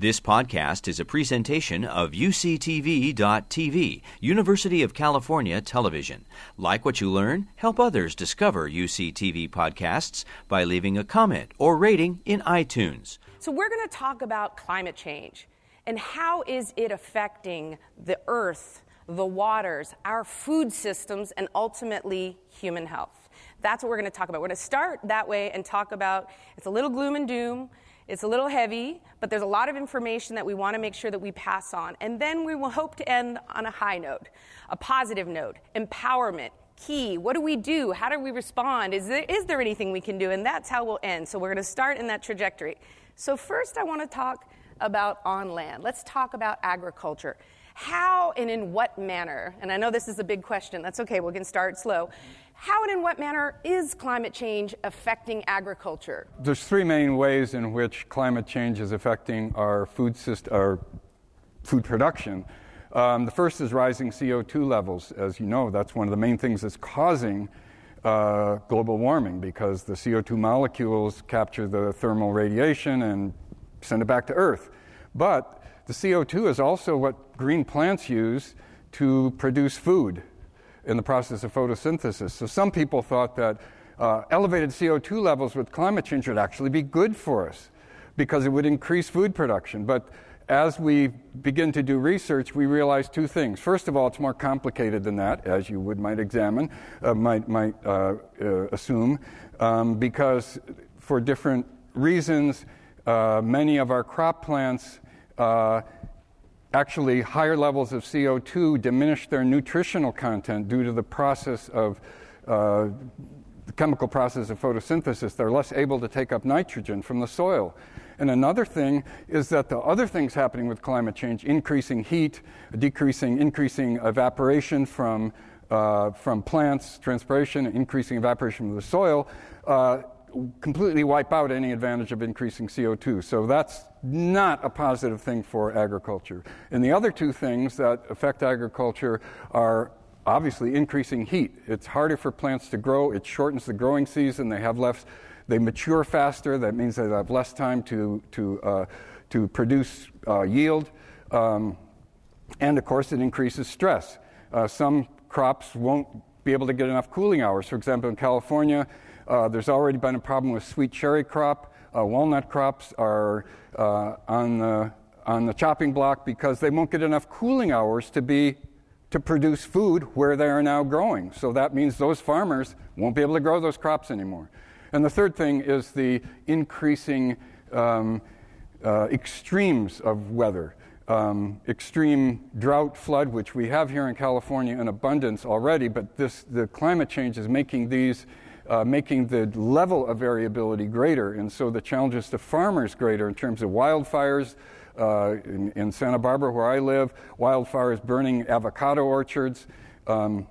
This podcast is a presentation of UCTV.tv, University of California Television. Like what you learn, help others discover UCTV podcasts by leaving a comment or rating in iTunes. So we're going to talk about climate change and how is it affecting the earth, the waters, our food systems and ultimately human health. That's what we're going to talk about. We're going to start that way and talk about it's a little gloom and doom it's a little heavy, but there's a lot of information that we want to make sure that we pass on. And then we will hope to end on a high note, a positive note, empowerment, key. What do we do? How do we respond? Is there, is there anything we can do? And that's how we'll end. So we're going to start in that trajectory. So, first, I want to talk about on land. Let's talk about agriculture. How and in what manner, and I know this is a big question, that's okay, we can start slow. How and in what manner is climate change affecting agriculture? There's three main ways in which climate change is affecting our food system, our food production. Um, the first is rising CO2 levels. As you know, that's one of the main things that's causing uh, global warming because the CO2 molecules capture the thermal radiation and send it back to Earth. But the CO2 is also what green plants use to produce food in the process of photosynthesis. So some people thought that uh, elevated CO2 levels with climate change would actually be good for us because it would increase food production. But as we begin to do research, we realize two things. First of all, it's more complicated than that, as you would might examine, uh, might, might uh, uh, assume, um, because for different reasons, uh, many of our crop plants uh, actually higher levels of CO2 diminish their nutritional content due to the process of uh, the chemical process of photosynthesis. They're less able to take up nitrogen from the soil. And another thing is that the other things happening with climate change, increasing heat, decreasing, increasing evaporation from, uh, from plants, transpiration, increasing evaporation from the soil, uh, completely wipe out any advantage of increasing CO2. So that's not a positive thing for agriculture. And the other two things that affect agriculture are obviously increasing heat. It's harder for plants to grow, it shortens the growing season, they have less, they mature faster, that means they have less time to, to, uh, to produce uh, yield. Um, and of course, it increases stress. Uh, some crops won't be able to get enough cooling hours. For example, in California, uh, there's already been a problem with sweet cherry crop. Uh, walnut crops are uh, on, the, on the chopping block because they won't get enough cooling hours to be to produce food where they are now growing. So that means those farmers won't be able to grow those crops anymore. And the third thing is the increasing um, uh, extremes of weather. Um, extreme drought, flood, which we have here in California in abundance already, but this, the climate change is making these uh, making the level of variability greater. And so the challenges to farmers greater in terms of wildfires. Uh, in, in, Santa Barbara, where I live, wildfires burning avocado orchards, um,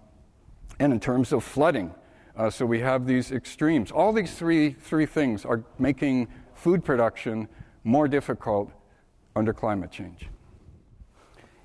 and in terms of flooding. Uh, so we have these extremes. All these three, three things are making food production more difficult under climate change.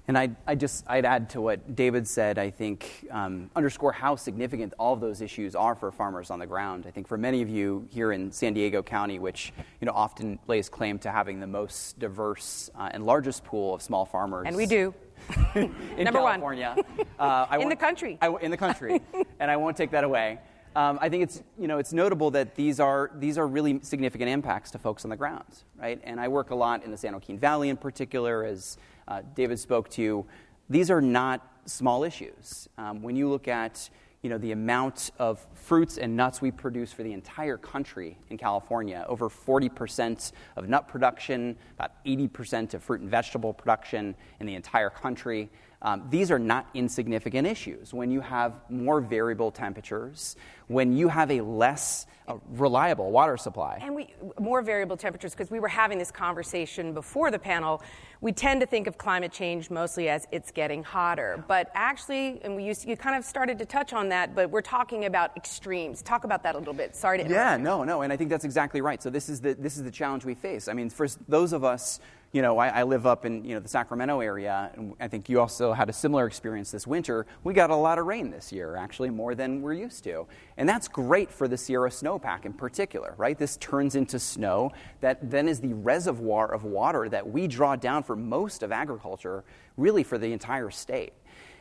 And I, I just, I'd add to what David said, I think, um, underscore how significant all of those issues are for farmers on the ground. I think for many of you here in San Diego County, which you know, often lays claim to having the most diverse uh, and largest pool of small farmers. And we do. in Number California. One. Uh, in the country. I, in the country. and I won't take that away. Um, I think it's, you know, it's notable that these are, these are really significant impacts to folks on the ground, right? And I work a lot in the San Joaquin Valley in particular as uh, David spoke to, you. these are not small issues. Um, when you look at you know, the amount of fruits and nuts we produce for the entire country in California, over 40% of nut production, about 80% of fruit and vegetable production in the entire country. Um, these are not insignificant issues. When you have more variable temperatures, when you have a less uh, reliable water supply. And we, more variable temperatures, because we were having this conversation before the panel, we tend to think of climate change mostly as it's getting hotter. But actually, and we used, you kind of started to touch on that, but we're talking about extremes. Talk about that a little bit. Sorry to interrupt. Yeah, no, no, and I think that's exactly right. So this is the, this is the challenge we face. I mean, for those of us you know, I, I, live up in you know the Sacramento area, and I think you also had a similar experience this winter. We got a lot of rain this year, actually more than we're used to, and that's great for the Sierra snowpack in particular, right? This turns into snow that then is the reservoir of water that we draw down for most of agriculture, really for the entire state,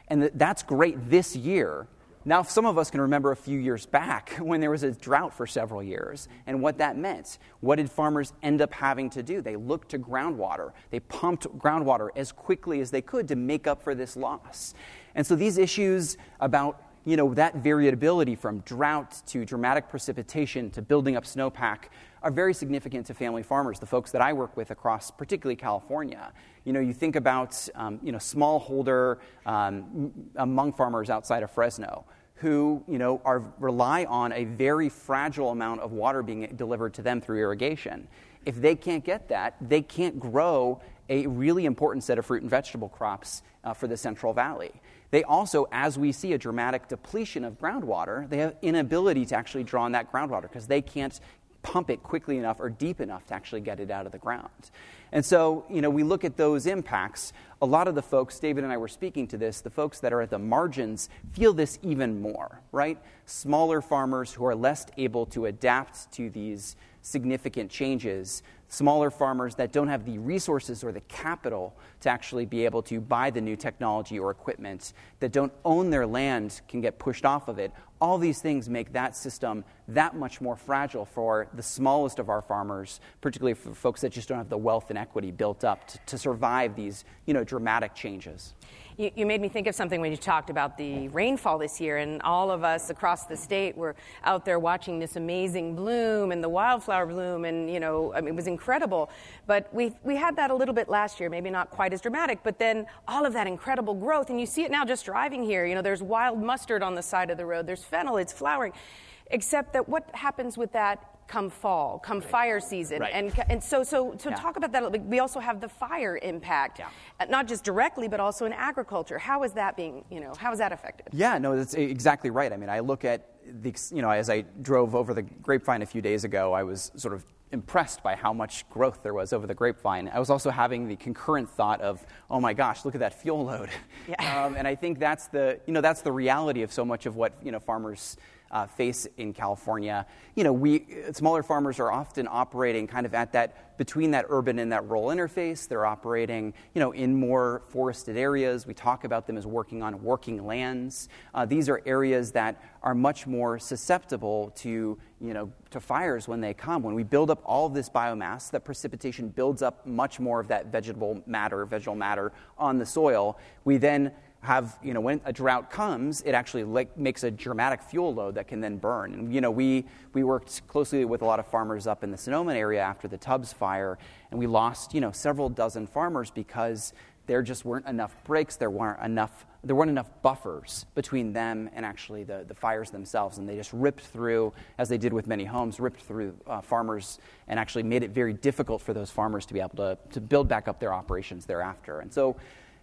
and that's great this year now, some of us can remember a few years back when there was a drought for several years and what that meant. What did farmers end up having to do? They looked to groundwater. They pumped groundwater as quickly as they could to make up for this loss. And so these issues about you know, that variability from drought to dramatic precipitation to building up snowpack are very significant to family farmers, the folks that I work with across particularly California. You know, you think about, um, you know, smallholder um, among farmers outside of Fresno who, you know, are, rely on a very fragile amount of water being delivered to them through irrigation. If they can't get that, they can't grow a really important set of fruit and vegetable crops uh, for the Central Valley. They also, as we see a dramatic depletion of groundwater, they have inability to actually draw on that groundwater because they can't pump it quickly enough or deep enough to actually get it out of the ground. And so, you know, we look at those impacts. A lot of the folks, David and I were speaking to this, the folks that are at the margins feel this even more, right? Smaller farmers who are less able to adapt to these significant changes smaller farmers that don't have the resources or the capital to actually be able to buy the new technology or equipment, that don't own their land can get pushed off of it. All these things make that system that much more fragile for the smallest of our farmers, particularly for folks that just don't have the wealth and equity built up to, to survive these you know, dramatic changes. You, you, made me think of something when you talked about the rainfall this year, and all of us across the state were out there watching this amazing bloom and the wildflower bloom, and you know, I mean, it was incredible. But we we had that a little bit last year, maybe not quite as dramatic, but then all of that incredible growth, and you see it now just driving here. You know, there's wild mustard on the side of the road, there's fennel, it's flowering. Except that what happens with that come fall, come right. fire season. Right. And, and so, so, so yeah. talk about that. We also have the fire impact, yeah. Uh, not just directly, but also in agriculture. How is that being, you know, how is that affected? Yeah, no, that's exactly right. I mean, I look at the, you know, as I drove over the grapevine a few days ago, I was sort of impressed by how much growth there was over the grapevine. I was also having the concurrent thought of, oh my gosh, look at that fuel load. Yeah. Um, and I think that's the, you know, that's the reality of so much of what, you know, farmers uh, face in California. You know, we smaller farmers are often operating kind of at that between that urban and that rural interface. They're operating, you know, in more forested areas. We talk about them as working on working lands. Uh, these are areas that are much more susceptible to, you know, to fires when they come. When we build up all of this biomass, that precipitation builds up much more of that vegetable matter, vegetal matter on the soil. We then have, you know, when a drought comes, it actually like, makes a dramatic fuel load that can then burn. And, you know, we, we worked closely with a lot of farmers up in the Sonoma area after the Tubbs fire, and we lost, you know, several dozen farmers because there just weren't enough breaks, there weren't enough, there weren't enough buffers between them and actually the, the fires themselves. And they just ripped through, as they did with many homes, ripped through uh, farmers and actually made it very difficult for those farmers to be able to, to build back up their operations thereafter. And so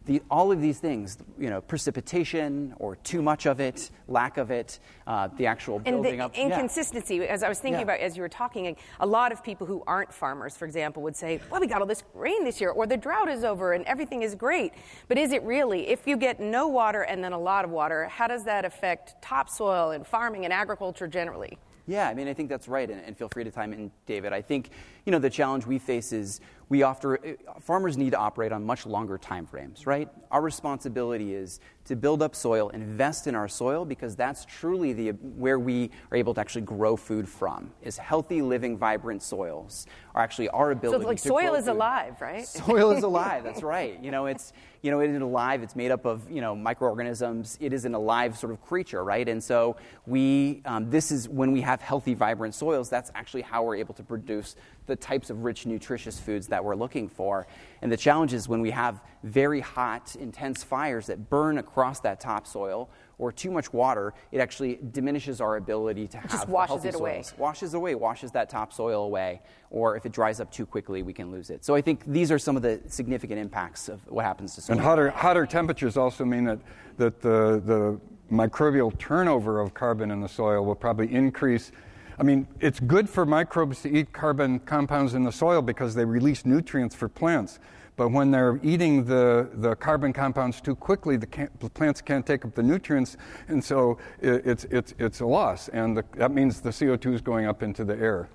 the, all of these things, you know, precipitation or too much of it, lack of it, uh, the actual building and the up. Inconsistency, yeah. as I was thinking yeah. about as you were talking, a lot of people who aren't farmers, for example, would say, well, we got all this rain this year, or the drought is over and everything is great. But is it really? If you get no water and then a lot of water, how does that affect topsoil and farming and agriculture generally? Yeah, I mean, I think that's right, and, and feel free to time in, David. I think, you know, the challenge we face is we often, farmers need to operate on much longer time frames, right? Our responsibility is to build up soil, invest in our soil, because that's truly the, where we are able to actually grow food from, is healthy, living, vibrant soils are actually our ability so like soil is food. alive, right? Soil is alive, that's right. You know, it's, you know, it is alive, it's made up of, you know, microorganisms, it is an alive sort of creature, right? And so we, um, this is when we have healthy, vibrant soils, that's actually how we're able to produce the types of rich, nutritious foods that we're looking for. And the challenge is when we have very hot, intense fires that burn across that topsoil or too much water, it actually diminishes our ability to it have just washes healthy it away. Soils. Washes away, washes that topsoil away. Or if it dries up too quickly, we can lose it. So I think these are some of the significant impacts of what happens to soil. And hotter, hotter temperatures also mean that, that the, the microbial turnover of carbon in the soil will probably increase I mean, it's good for microbes to eat carbon compounds in the soil because they release nutrients for plants. But when they're eating the, the carbon compounds too quickly, the, can, the plants can't take up the nutrients, and so it, it's, it's, it's a loss. And the, that means the CO2 is going up into the air.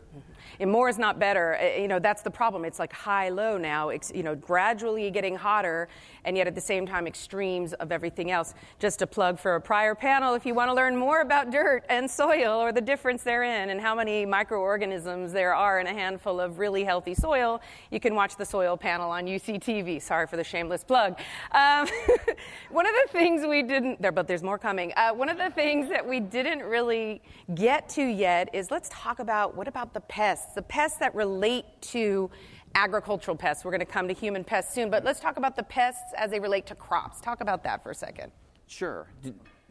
And more is not better. Uh, you know, that's the problem. It's like high low now, it's, you know, gradually getting hotter, and yet at the same time, extremes of everything else. Just a plug for a prior panel if you want to learn more about dirt and soil or the difference therein and how many microorganisms there are in a handful of really healthy soil, you can watch the soil panel on UCTV. Sorry for the shameless plug. Um, one of the things we didn't, there, but there's more coming. Uh, one of the things that we didn't really get to yet is let's talk about what about the pests, the pests that relate to agricultural pests. We're going to come to human pests soon, but let's talk about the pests as they relate to crops. Talk about that for a second. Sure.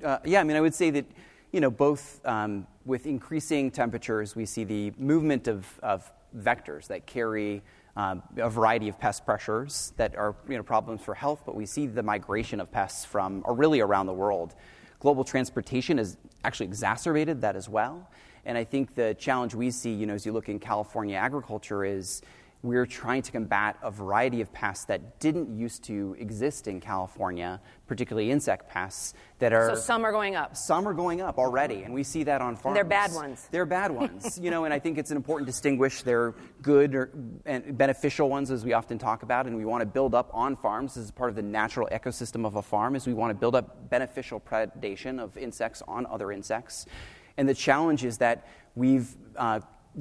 Uh, yeah, I mean, I would say that, you know, both um, with increasing temperatures, we see the movement of, of vectors that carry um, a variety of pest pressures that are, you know, problems for health, but we see the migration of pests from, or really around the world. Global transportation has actually exacerbated that as well. And I think the challenge we see, you know, as you look in California agriculture is we're trying to combat a variety of pests that didn't used to exist in California, particularly insect pests that are. So some are going up. Some are going up already, and we see that on farms. And they're bad ones. They're bad ones, you know, and I think it's an important distinguish. They're good or, and beneficial ones, as we often talk about, and we want to build up on farms. This is part of the natural ecosystem of a farm, is we want to build up beneficial predation of insects on other insects. And the challenge is that we've uh,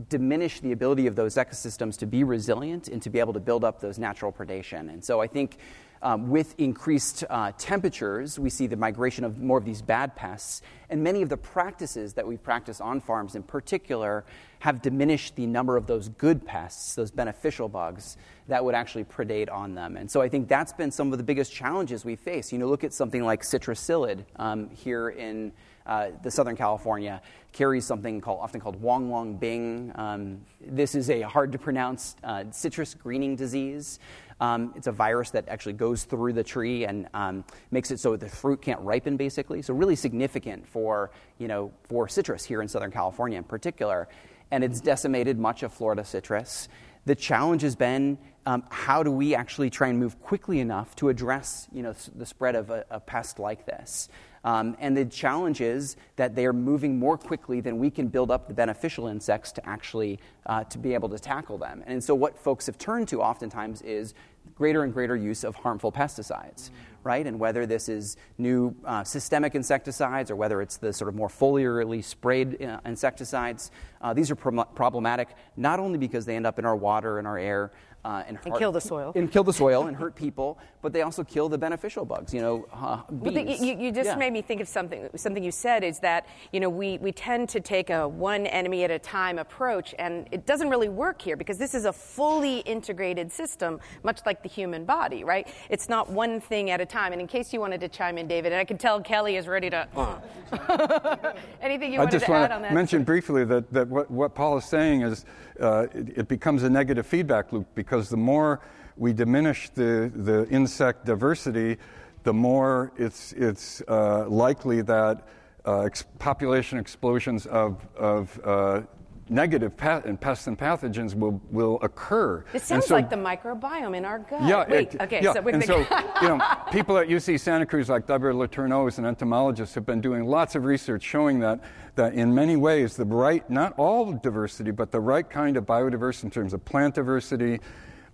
diminish the ability of those ecosystems to be resilient and to be able to build up those natural predation. And so I think um, with increased uh, temperatures, we see the migration of more of these bad pests. And many of the practices that we practice on farms in particular have diminished the number of those good pests, those beneficial bugs that would actually predate on them. And so I think that's been some of the biggest challenges we face. You know, look at something like citrus psyllid um, here in uh, the Southern California carries something called, often called Huanglongbing. Um, this is a hard to pronounce uh, citrus greening disease. Um, it's a virus that actually goes through the tree and um, makes it so the fruit can't ripen, basically. So really significant for you know for citrus here in Southern California in particular, and it's decimated much of Florida citrus. The challenge has been um, how do we actually try and move quickly enough to address you know, the spread of a, a pest like this? Um, and the challenge is that they are moving more quickly than we can build up the beneficial insects to actually uh, to be able to tackle them. And so what folks have turned to oftentimes is greater and greater use of harmful pesticides, right? And whether this is new uh, systemic insecticides or whether it's the sort of more foliarly sprayed uh, insecticides, uh, these are pro- problematic not only because they end up in our water and our air, uh, and, and kill the soil. And kill the soil and hurt people, but they also kill the beneficial bugs, you know, uh, But the, you, you, just yeah. made me think of something, something you said is that, you know, we, we tend to take a one enemy at a time approach, and it doesn't really work here because this is a fully integrated system, much like the human body, right? It's not one thing at a time. And in case you wanted to chime in, David, and I can tell Kelly is ready to. Uh. Anything you I just to want add on that? to mention briefly that, that what, what Paul is saying is uh, it, it becomes a negative feedback loop because the more we diminish the, the insect diversity, the more it's, it's uh, likely that uh, ex- population explosions of, of uh, negative and pests and pathogens will, will occur. It sounds so, like the microbiome in our gut. yeah, Wait, it- okay, yeah. so and so, you know, people at UC Santa Cruz, like W. Letourneau is an entomologist, have been doing lots of research showing that, that in many ways, the right, not all diversity, but the right kind of biodiversity in terms of plant diversity,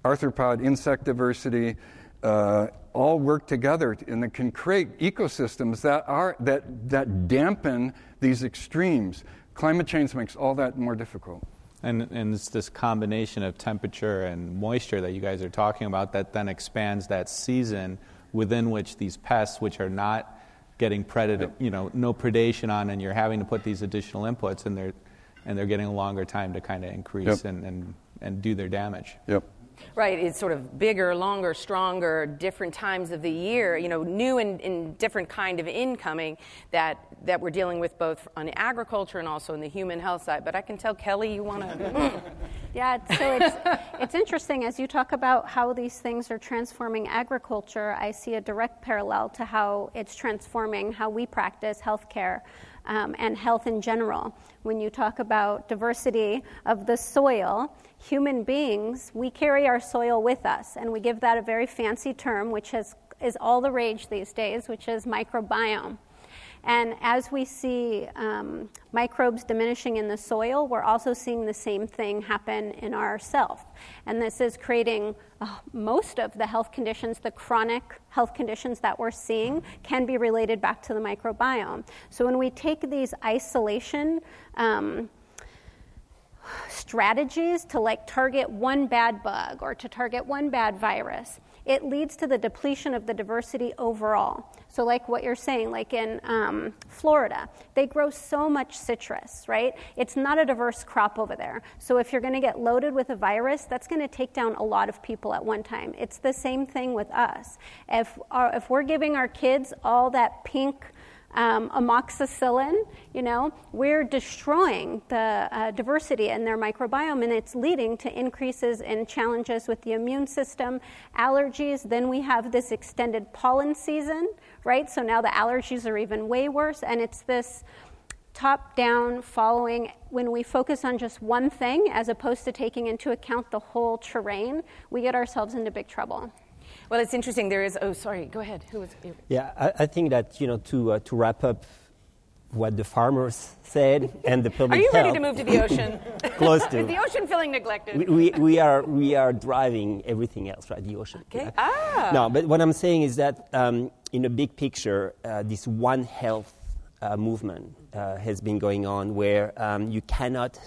arthropod, insect diversity, uh, all work together and can create ecosystems that, are, that, that dampen these extremes. Climate change makes all that more difficult. And, and it's this combination of temperature and moisture that you guys are talking about that then expands that season within which these pests, which are not getting predated, you know, no predation on, and you're having to put these additional inputs, and they're, and they're getting a longer time to kind of increase Yep. and, and, and do their damage. Yep. Right, it's sort of bigger, longer, stronger, different times of the year, you know, new and, and different kind of incoming that, that we're dealing with both on agriculture and also in the human health side. But I can tell Kelly, you want to. Yeah, so it's, it's interesting as you talk about how these things are transforming agriculture. I see a direct parallel to how it's transforming how we practice healthcare um, and health in general. When you talk about diversity of the soil, human beings, we carry our soil with us, and we give that a very fancy term, which has, is all the rage these days, which is microbiome. And as we see um, microbes diminishing in the soil, we're also seeing the same thing happen in ourself. And this is creating uh, most of the health conditions, the chronic health conditions that we're seeing, can be related back to the microbiome. So when we take these isolation, um, strategies to like target one bad bug or to target one bad virus it leads to the depletion of the diversity overall. So, like what you're saying, like in um, Florida, they grow so much citrus, right? It's not a diverse crop over there. So, if you're going to get loaded with a virus, that's going to take down a lot of people at one time. It's the same thing with us. If, our, if we're giving our kids all that pink, um, amoxicillin, you know, we're destroying the uh, diversity in their microbiome and it's leading to increases in challenges with the immune system, allergies. Then we have this extended pollen season, right? So now the allergies are even way worse and it's this top down following when we focus on just one thing as opposed to taking into account the whole terrain, we get ourselves into big trouble. Well, it's interesting. There is. Oh, sorry. Go ahead. Who was? Yeah, I, I think that you know to uh, to wrap up what the farmers said and the public Are you ready to move to the ocean? close to. Is the ocean feeling neglected? We, we, we, are we are driving everything else, right? The ocean. Okay. Yeah. Ah. No, but what I'm saying is that um, in a big picture, uh, this One Health uh, movement uh, has been going on, where um, you cannot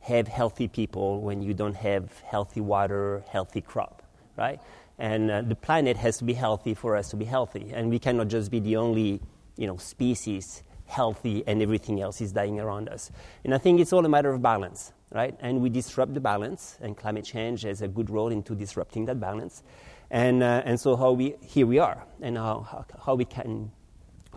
have healthy people when you don't have healthy water, healthy crop, right? And uh, the planet has to be healthy for us to be healthy. And we cannot just be the only you know, species healthy and everything else is dying around us. And I think it's all a matter of balance, right? And we disrupt the balance, and climate change has a good role into disrupting that balance. And, uh, and so how we, here we are, and how, how, how, we can,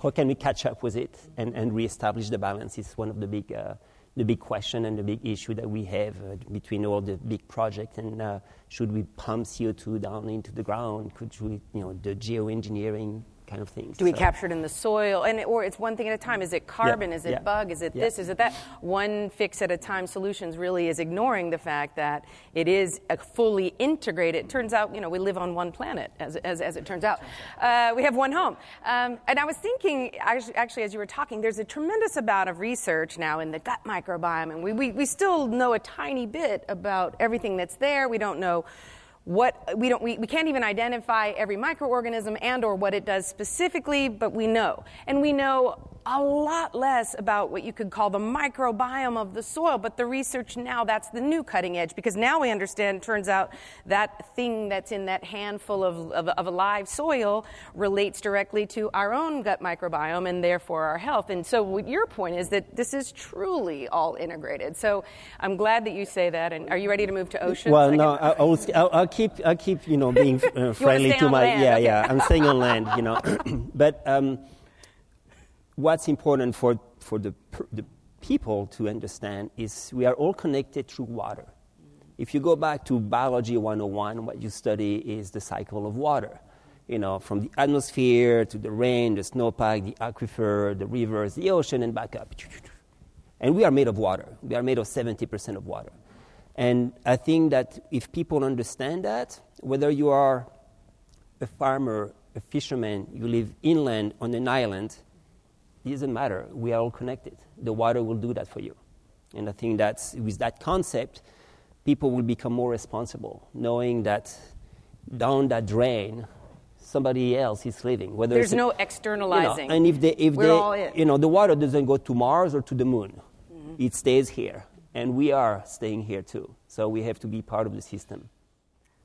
how can we catch up with it and, and reestablish the balance is one of the big, uh, the big question and the big issue that we have uh, between all the big projects and uh, should we pump CO2 down into the ground? Could we, you know, the geoengineering kind of things. Do we so. capture it in the soil? And or it's one thing at a time. Is it carbon? Yeah. Is it yeah. bug? Is it yeah. this? Is it that? One fix at a time solutions really is ignoring the fact that it is a fully integrated. It turns out, you know, we live on one planet, as, as, as it turns out. Uh, we have one home. Um, and I was thinking, actually, as you were talking, there's a tremendous amount of research now in the gut microbiome, and we, we, we still know a tiny bit about everything that's there. We don't know what we don't we, we can't even identify every microorganism and or what it does specifically but we know. And we know a lot less about what you could call the microbiome of the soil, but the research now, that's the new cutting edge because now we understand, turns out, that thing that's in that handful of, of, of alive soil relates directly to our own gut microbiome and therefore our health. And so, your point is that this is truly all integrated. So, I'm glad that you say that. And are you ready to move to ocean? Well, no, I, I'll, I'll, I'll, keep, I'll keep, you know, being uh, friendly to my, land. yeah, okay. yeah, I'm staying on land, you know. but, um, what's important for, for the, the people to understand is we are all connected through water. If you go back to Biology 101, what you study is the cycle of water. You know, from the atmosphere to the rain, the snowpack, the aquifer, the rivers, the ocean, and back up. And we are made of water. We are made of 70% of water. And I think that if people understand that, whether you are a farmer, a fisherman, you live inland on an island, it doesn't matter. We are all connected. The water will do that for you. And I think that with that concept, people will become more responsible, knowing that down that drain, somebody else is living. Whether there's no externalizing. You know, and if they, if We're they, all in. you know, the water doesn't go to Mars or to the moon. Mm-hmm. It stays here, and we are staying here too. So we have to be part of the system.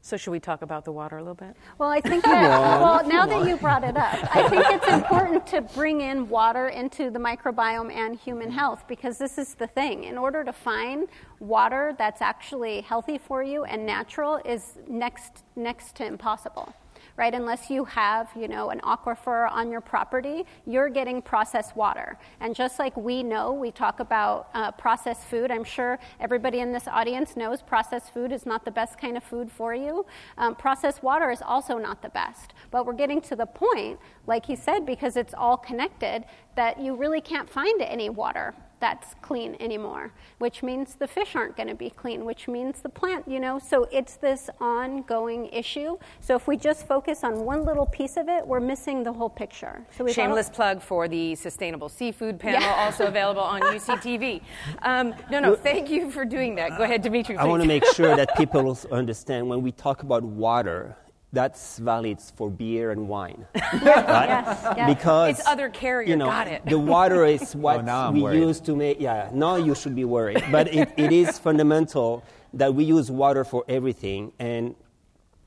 So should we talk about the water a little bit? Well, I think that, well, now that you brought it up, I think it's important to bring in water into the microbiome and human health because this is the thing. In order to find water that's actually healthy for you and natural is next next to impossible. Right? Unless you have, you know, an aquifer on your property, you're getting processed water. And just like we know, we talk about uh, processed food. I'm sure everybody in this audience knows processed food is not the best kind of food for you. Um, processed water is also not the best. But we're getting to the point, like he said, because it's all connected, that you really can't find any water that's clean anymore, which means the fish aren't going to be clean, which means the plant, you know. So it's this ongoing issue. So if we just focus on one little piece of it, we're missing the whole picture. So Shameless plug for the Sustainable Seafood panel, yeah. also available on UCTV. Um, no, no, thank you for doing that. Go ahead, Dimitri. Please. I want to make sure that people understand when we talk about water, that's valid for beer and wine. right? yes, yes. Because it's other carrier. You know, Got it. the water is what oh, we worried. use to make. Yeah, now you should be worried. But it, it is fundamental that we use water for everything, and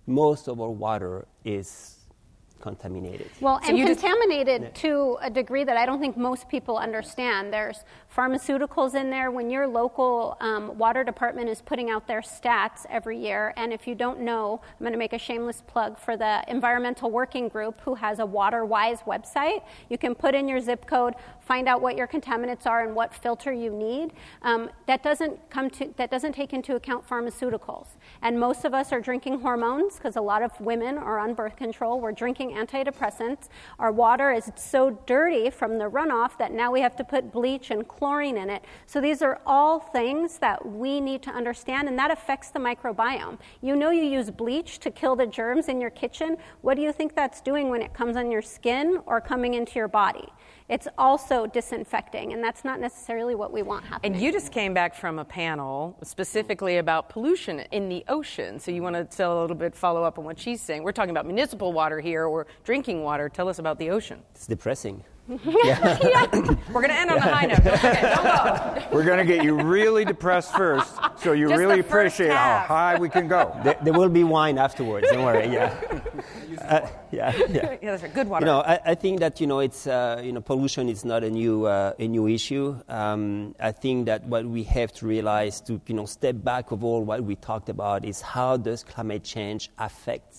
most of our water is contaminated. Well, so and contaminated just, to a degree that I don't think most people understand. There's pharmaceuticals in there. When your local um, water department is putting out their stats every year, and if you don't know, I'm going to make a shameless plug for the Environmental Working Group, who has a WaterWise website. You can put in your zip code, find out what your contaminants are, and what filter you need. Um, that doesn't come to that doesn't take into account pharmaceuticals. And most of us are drinking hormones because a lot of women are on birth control. We're drinking antidepressants. Our water is so dirty from the runoff that now we have to put bleach and chlorine in it. So these are all things that we need to understand, and that affects the microbiome. You know, you use bleach to kill the germs in your kitchen. What do you think that's doing when it comes on your skin or coming into your body? It's also disinfecting, and that's not necessarily what we want happening. And you just came back from a panel specifically about pollution in the ocean. So you want to tell a little bit, follow up on what she's saying. We're talking about municipal water here or drinking water. Tell us about the ocean. It's depressing. Yeah. yeah. We're going to end on a high note. Don't. Don't go. We're going to get you really depressed first, so you Just really appreciate how high we can go. There, there, will be wine afterwards. Don't worry. Yeah. Uh, yeah. Yeah. yeah. That's right. Good water. You know, I, I think that you know it's uh, you know pollution is not a new uh, a new issue. Um, I think that what we have to realize to you know step back of all what we talked about is how does climate change affect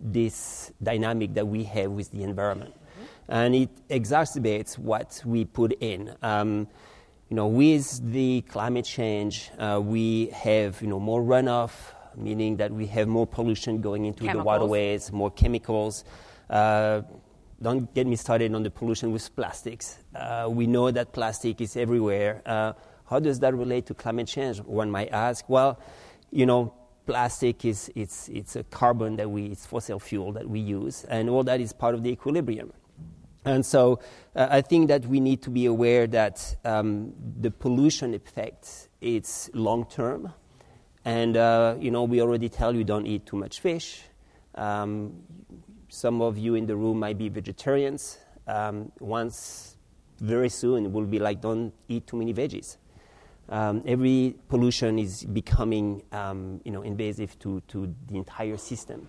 this dynamic that we have with the environment and it exacerbates what we put in. Um, you know, with the climate change, uh, we have you know more runoff, meaning that we have more pollution going into chemicals. the waterways, more chemicals. Uh, don't get me started on the pollution with plastics. Uh, we know that plastic is everywhere. Uh, how does that relate to climate change? One might ask. Well, you know, plastic is it's, it's a carbon that we, it's fossil fuel that we use, and all that is part of the equilibrium. And so uh, I think that we need to be aware that um, the pollution effect is long term. And, uh, you know, we already tell you don't eat too much fish. Um, some of you in the room might be vegetarians. Um, once, very soon, it will be like don't eat too many veggies. Um, every pollution is becoming, um, you know, invasive to, to the entire system.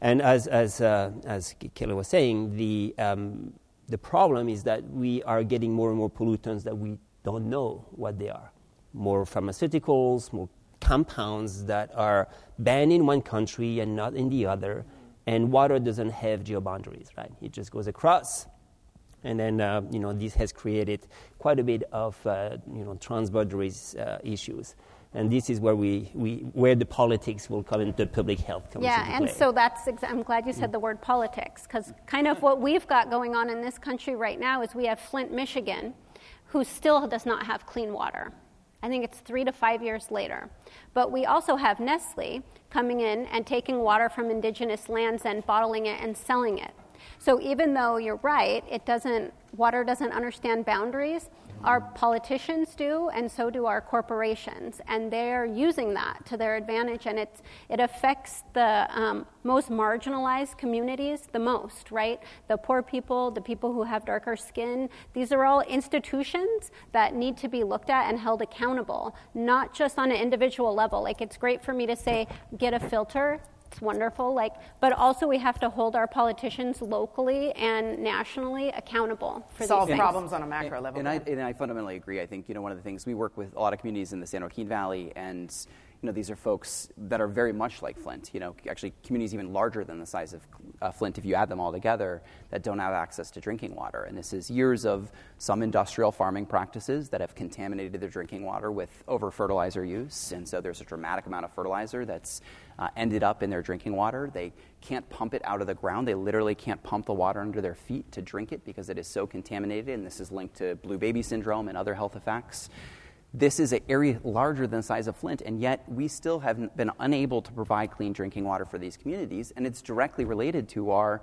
And as, as, uh, as Kelly was saying, the, um, the problem is that we are getting more and more pollutants that we don't know what they are. More pharmaceuticals, more compounds that are banned in one country and not in the other. And water doesn't have geoboundaries, right? It just goes across. And then, uh, you know, this has created quite a bit of, uh, you know, transboundary uh, issues and this is where we, we where the politics will come into public health comes yeah and so that's ex- i'm glad you said the word politics because kind of what we've got going on in this country right now is we have flint michigan who still does not have clean water. I think it's three to five years later. But we also have nestle coming in and taking water from indigenous lands and bottling it and selling it so even though you're right it doesn't water doesn't understand boundaries our politicians do, and so do our corporations, and they're using that to their advantage, and it it affects the um, most marginalized communities the most, right? The poor people, the people who have darker skin. These are all institutions that need to be looked at and held accountable, not just on an individual level. Like it's great for me to say, get a filter it's wonderful like but also we have to hold our politicians locally and nationally accountable for solve these problems on a macro and, level and I, and I fundamentally agree. I think you know one of the things we work with a lot of communities in the san joaquin valley and know, these are folks that are very much like Flint. You know, actually, communities even larger than the size of uh, Flint, if you add them all together, that don't have access to drinking water. And this is years of some industrial farming practices that have contaminated their drinking water with over fertilizer use. And so there's a dramatic amount of fertilizer that's uh, ended up in their drinking water. They can't pump it out of the ground. They literally can't pump the water under their feet to drink it because it is so contaminated. And this is linked to blue baby syndrome and other health effects. This is an area larger than the size of Flint, and yet we still have been unable to provide clean drinking water for these communities, and it's directly related to our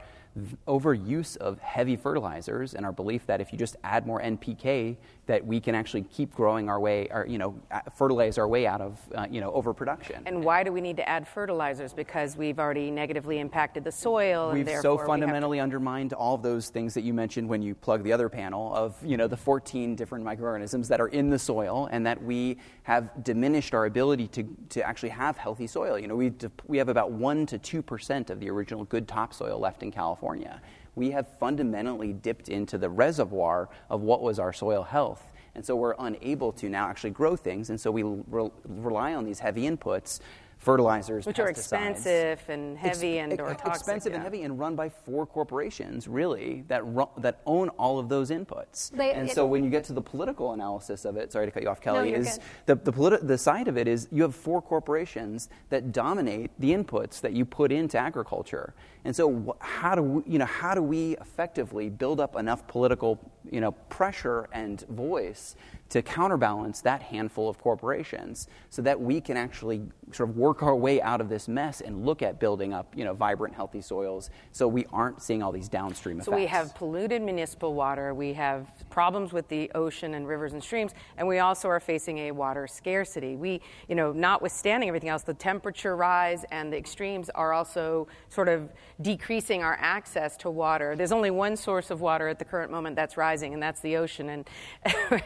overuse of heavy fertilizers and our belief that if you just add more NPK, that we can actually keep growing our way, or you know, fertilize our way out of uh, you know overproduction. And why do we need to add fertilizers? Because we've already negatively impacted the soil. We've so fundamentally we to... undermined all of those things that you mentioned when you plug the other panel of you know the 14 different microorganisms that are in the soil, and that we have diminished our ability to, to actually have healthy soil. You know, we we have about one to two percent of the original good topsoil left in California. California. We have fundamentally dipped into the reservoir of what was our soil health. And so we're unable to now actually grow things. And so we re- rely on these heavy inputs fertilizers, which are expensive and heavy Ex- and or toxic, expensive yeah. and heavy, and run by four corporations really that ru- that own all of those inputs. They, and it, so when you get to the political analysis of it, sorry to cut you off, Kelly, no, is the the, politi- the side of it is you have four corporations that dominate the inputs that you put into agriculture. And so how do we, you know how do we effectively build up enough political you know pressure and voice to counterbalance that handful of corporations so that we can actually sort of work our way out of this mess and look at building up you know, vibrant, healthy soils so we aren't seeing all these downstream effects. So we have polluted municipal water, we have problems with the ocean and rivers and streams, and we also are facing a water scarcity. We, you know, notwithstanding everything else, the temperature rise and the extremes are also sort of decreasing our access to water. There's only one source of water at the current moment that's rising, and that's the ocean. And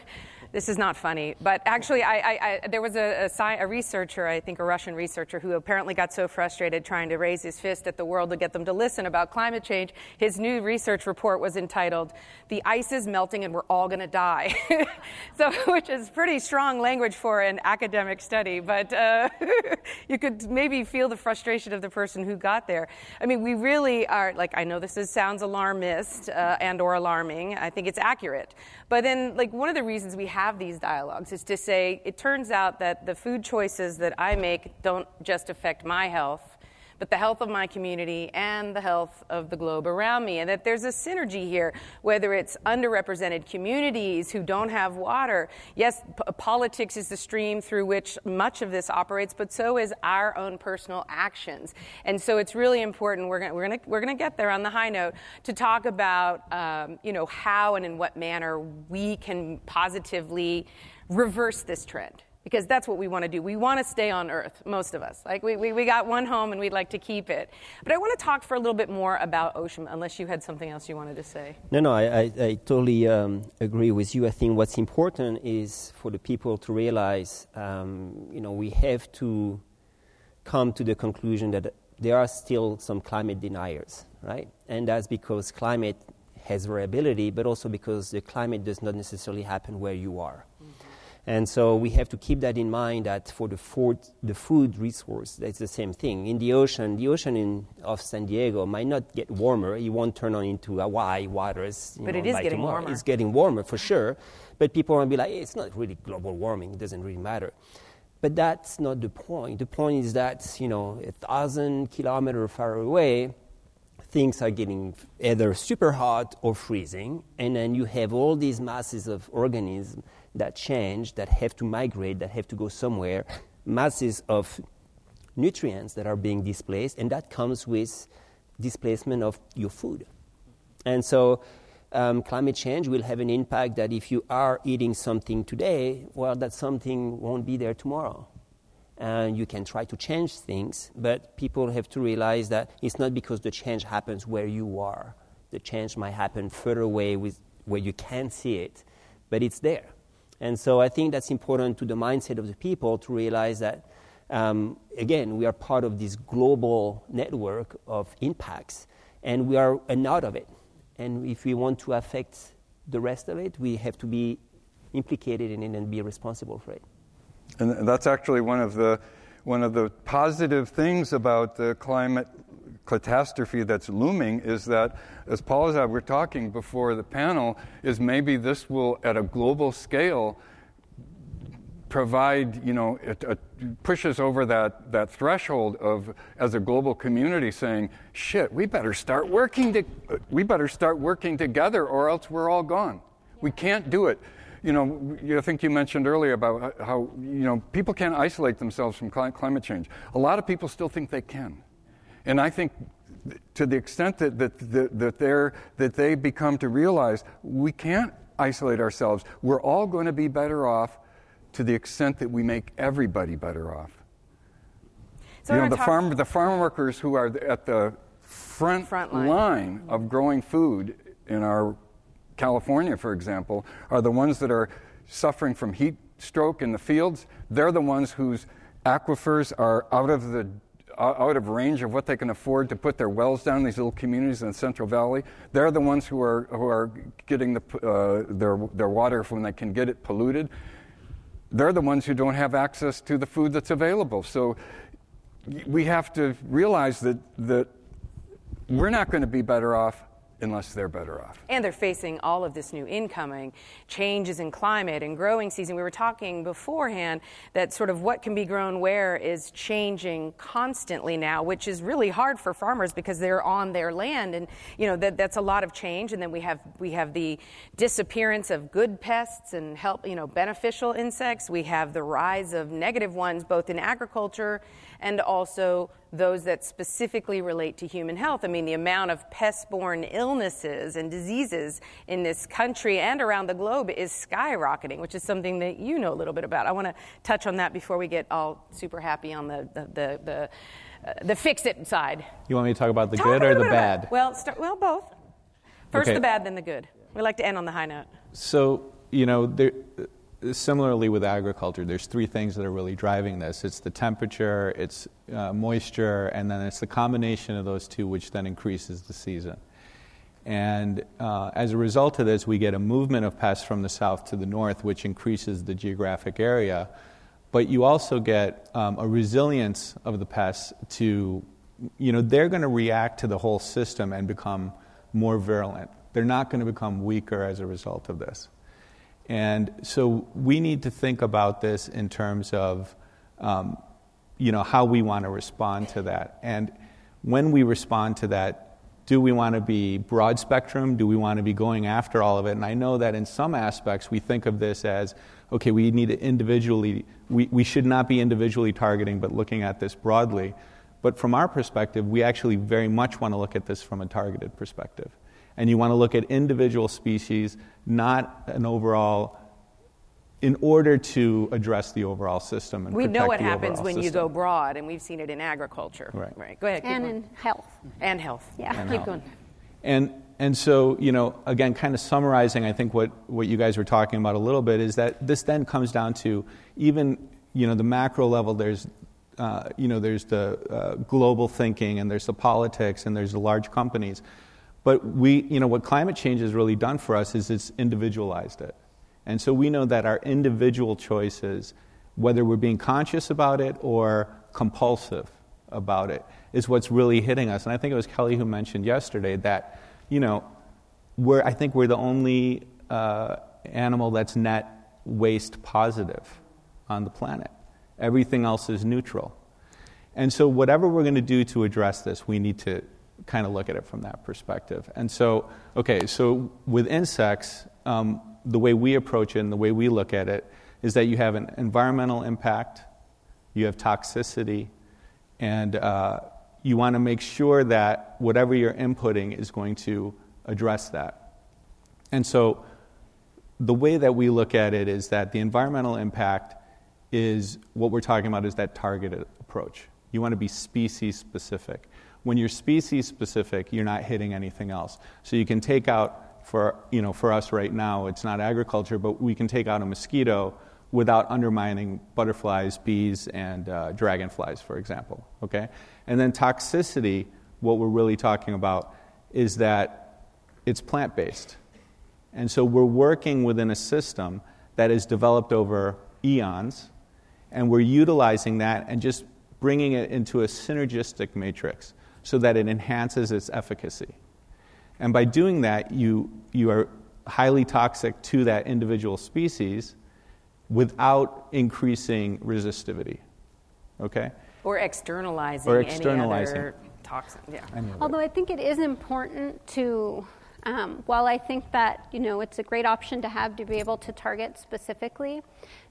this is not funny, but actually, I, I, I, there was a, a, sci- a, researcher, I think a Russian researcher, who apparently got so frustrated trying to raise his fist at the world to get them to listen about climate change. His new research report was entitled "The Ice is Melting and We're All to Die," so which is pretty strong language for an academic study. But uh, you could maybe feel the frustration of the person who got there. I mean, we really are like I know this is, sounds alarmist uh, and/or alarming. I think it's accurate, but then like one of the reasons we have these dialogues. Is to say it turns out that the food choices that I make don't just affect my health, but the health of my community and the health of the globe around me. And that there's a synergy here, whether it's underrepresented communities who don't have water. Yes, p- politics is the stream through which much of this operates, but so is our own personal actions. And so it's really important, we're going we're gonna, we're gonna get there on the high note, to talk about, um, you know, how and in what manner we can positively reverse this trend because that's what we want to do. We want to stay on Earth, most of us. Like, we, we, we got one home and we'd like to keep it. But I want to talk for a little bit more about ocean, unless you had something else you wanted to say. No, no, I, I, I totally um, agree with you. I think what's important is for the people to realize, um, you know, we have to come to the conclusion that there are still some climate deniers, right? And that's because climate has variability, but also because the climate does not necessarily happen where you are. And so we have to keep that in mind that for the food, the food resource, that's the same thing. In the ocean, the ocean in, of San Diego might not get warmer. It won't turn on into Hawaii waters. but know, it is getting tomorrow. warmer. It's getting warmer for sure. But people will be like, hey, it's not really global warming. It doesn't really matter. But that's not the point. The point is that, you know, a thousand kilometers far away, things are getting either super hot or freezing. And then you have all these masses of organisms that change, that have to migrate, that have to go somewhere, masses of nutrients that are being displaced, and that comes with displacement of your food. And so, um, climate change will have an impact that if you are eating something today, well, that something won't be there tomorrow. And you can try to change things, but people have to realize that it's not because the change happens where you are. The change might happen further away with, where you can't see it, but it's there. And so I think that's important to the mindset of the people to realize that, um, again, we are part of this global network of impacts, and we are a node of it. And if we want to affect the rest of it, we have to be implicated in it and be responsible for it. And that's actually one of the one of the positive things about the climate catastrophe that's looming is that, as Paul and I were talking before the panel, is maybe this will, at a global scale, provide, you know, it, it pushes over that, that threshold of, as a global community, saying, shit, we better start working, to, we better start working together or else we're all gone. We can't do it. You know, I think you mentioned earlier about how, you know, people can't isolate themselves from climate change. A lot of people still think they can. And I think to the extent that, that, that, that, they're, that they become to realize we can't isolate ourselves, we're all going to be better off to the extent that we make everybody better off. So you know, the farm, the farm workers who are at the front, front line. line of growing food in our California, for example, are the ones that are suffering from heat stroke in the fields. They're the ones whose aquifers are out of the out of range of what they can afford to put their wells down these little communities in the Central Valley. They're the ones who are who are getting the, uh, their their water when they can get it polluted they're the ones who don't have access to the food that's available. So we have to realize that, that we're not going to be better off unless they're better off. And they're facing all of this new incoming changes in climate and growing season. We were talking beforehand that sort of what can be grown where is changing constantly now, which is really hard for farmers because they're on their land and you know that, that's a lot of change and then we have we have the disappearance of good pests and help you know beneficial insects. We have the rise of negative ones both in agriculture and also those that specifically relate to human health. I mean, the amount of pest borne illnesses and diseases in this country and around the globe is skyrocketing, which is something that you know a little bit about. I want to touch on that before we get all super happy on the, the, the, the uh, the fix it side. You want me to talk about the talk good or the bad? Well, start, well, both. First okay. the bad, then the good. We like to end on the high note. So, you know, there, similarly with agriculture, there's three things that are really driving this. It's the temperature, it's uh, moisture, and then it's the combination of those two which then increases the season. And uh, as a result of this, we get a movement of pests from the south to the north, which increases the geographic area. But you also get um, a resilience of the pests to, you know, they're going to react to the whole system and become more virulent. They're not going to become weaker as a result of this. And so we need to think about this in terms of, um, you know, how we want to respond to that. And when we respond to that, do we want to be broad spectrum? Do we want to be going after all of it? And I know that in some aspects we think of this as, okay, we need to individually, we, we should not be individually targeting, but looking at this broadly. But from our perspective, we actually very much want to look at this from a targeted perspective and you want to look at individual species, not an overall in order to address the overall system and we know what happens when system. you go broad and we've seen it in agriculture right, right. go ahead and in health and health yeah and keep health. going and and so you know again kind of summarizing i think what what you guys were talking about a little bit is that this then comes down to even you know the macro level there's uh, you know there's the uh, global thinking and there's the politics and there's the large companies but we, you know, what climate change has really done for us is it's individualized it. And so we know that our individual choices, whether we're being conscious about it or compulsive about it, is what's really hitting us. And I think it was Kelly who mentioned yesterday that, you know, we're, I think we're the only uh, animal that's net waste positive on the planet. Everything else is neutral. And so, whatever we're going to do to address this, we need to kind of look at it from that perspective. And so, okay, so with insects, um, the way we approach it and the way we look at it is that you have an environmental impact, you have toxicity, and uh, you want to make sure that whatever you're inputting is going to address that. And so, the way that we look at it is that the environmental impact is what we're talking about is that targeted approach. You want to be species specific. When you're species specific, you're not hitting anything else. So you can take out, for, you know, for us right now, it's not agriculture, but we can take out a mosquito without undermining butterflies, bees, and uh, dragonflies, for example. Okay? And then toxicity, what we're really talking about is that it's plant based. And so we're working within a system that is developed over eons, and we're utilizing that and just bringing it into a synergistic matrix so that it enhances its efficacy. And by doing that, you, you are highly toxic to that individual species without increasing resistivity. Okay? Or externalizing, Or externalizing. any other toxin. Yeah. Although I think it is important to, um, while I think that you know it's a great option to have to be able to target specifically,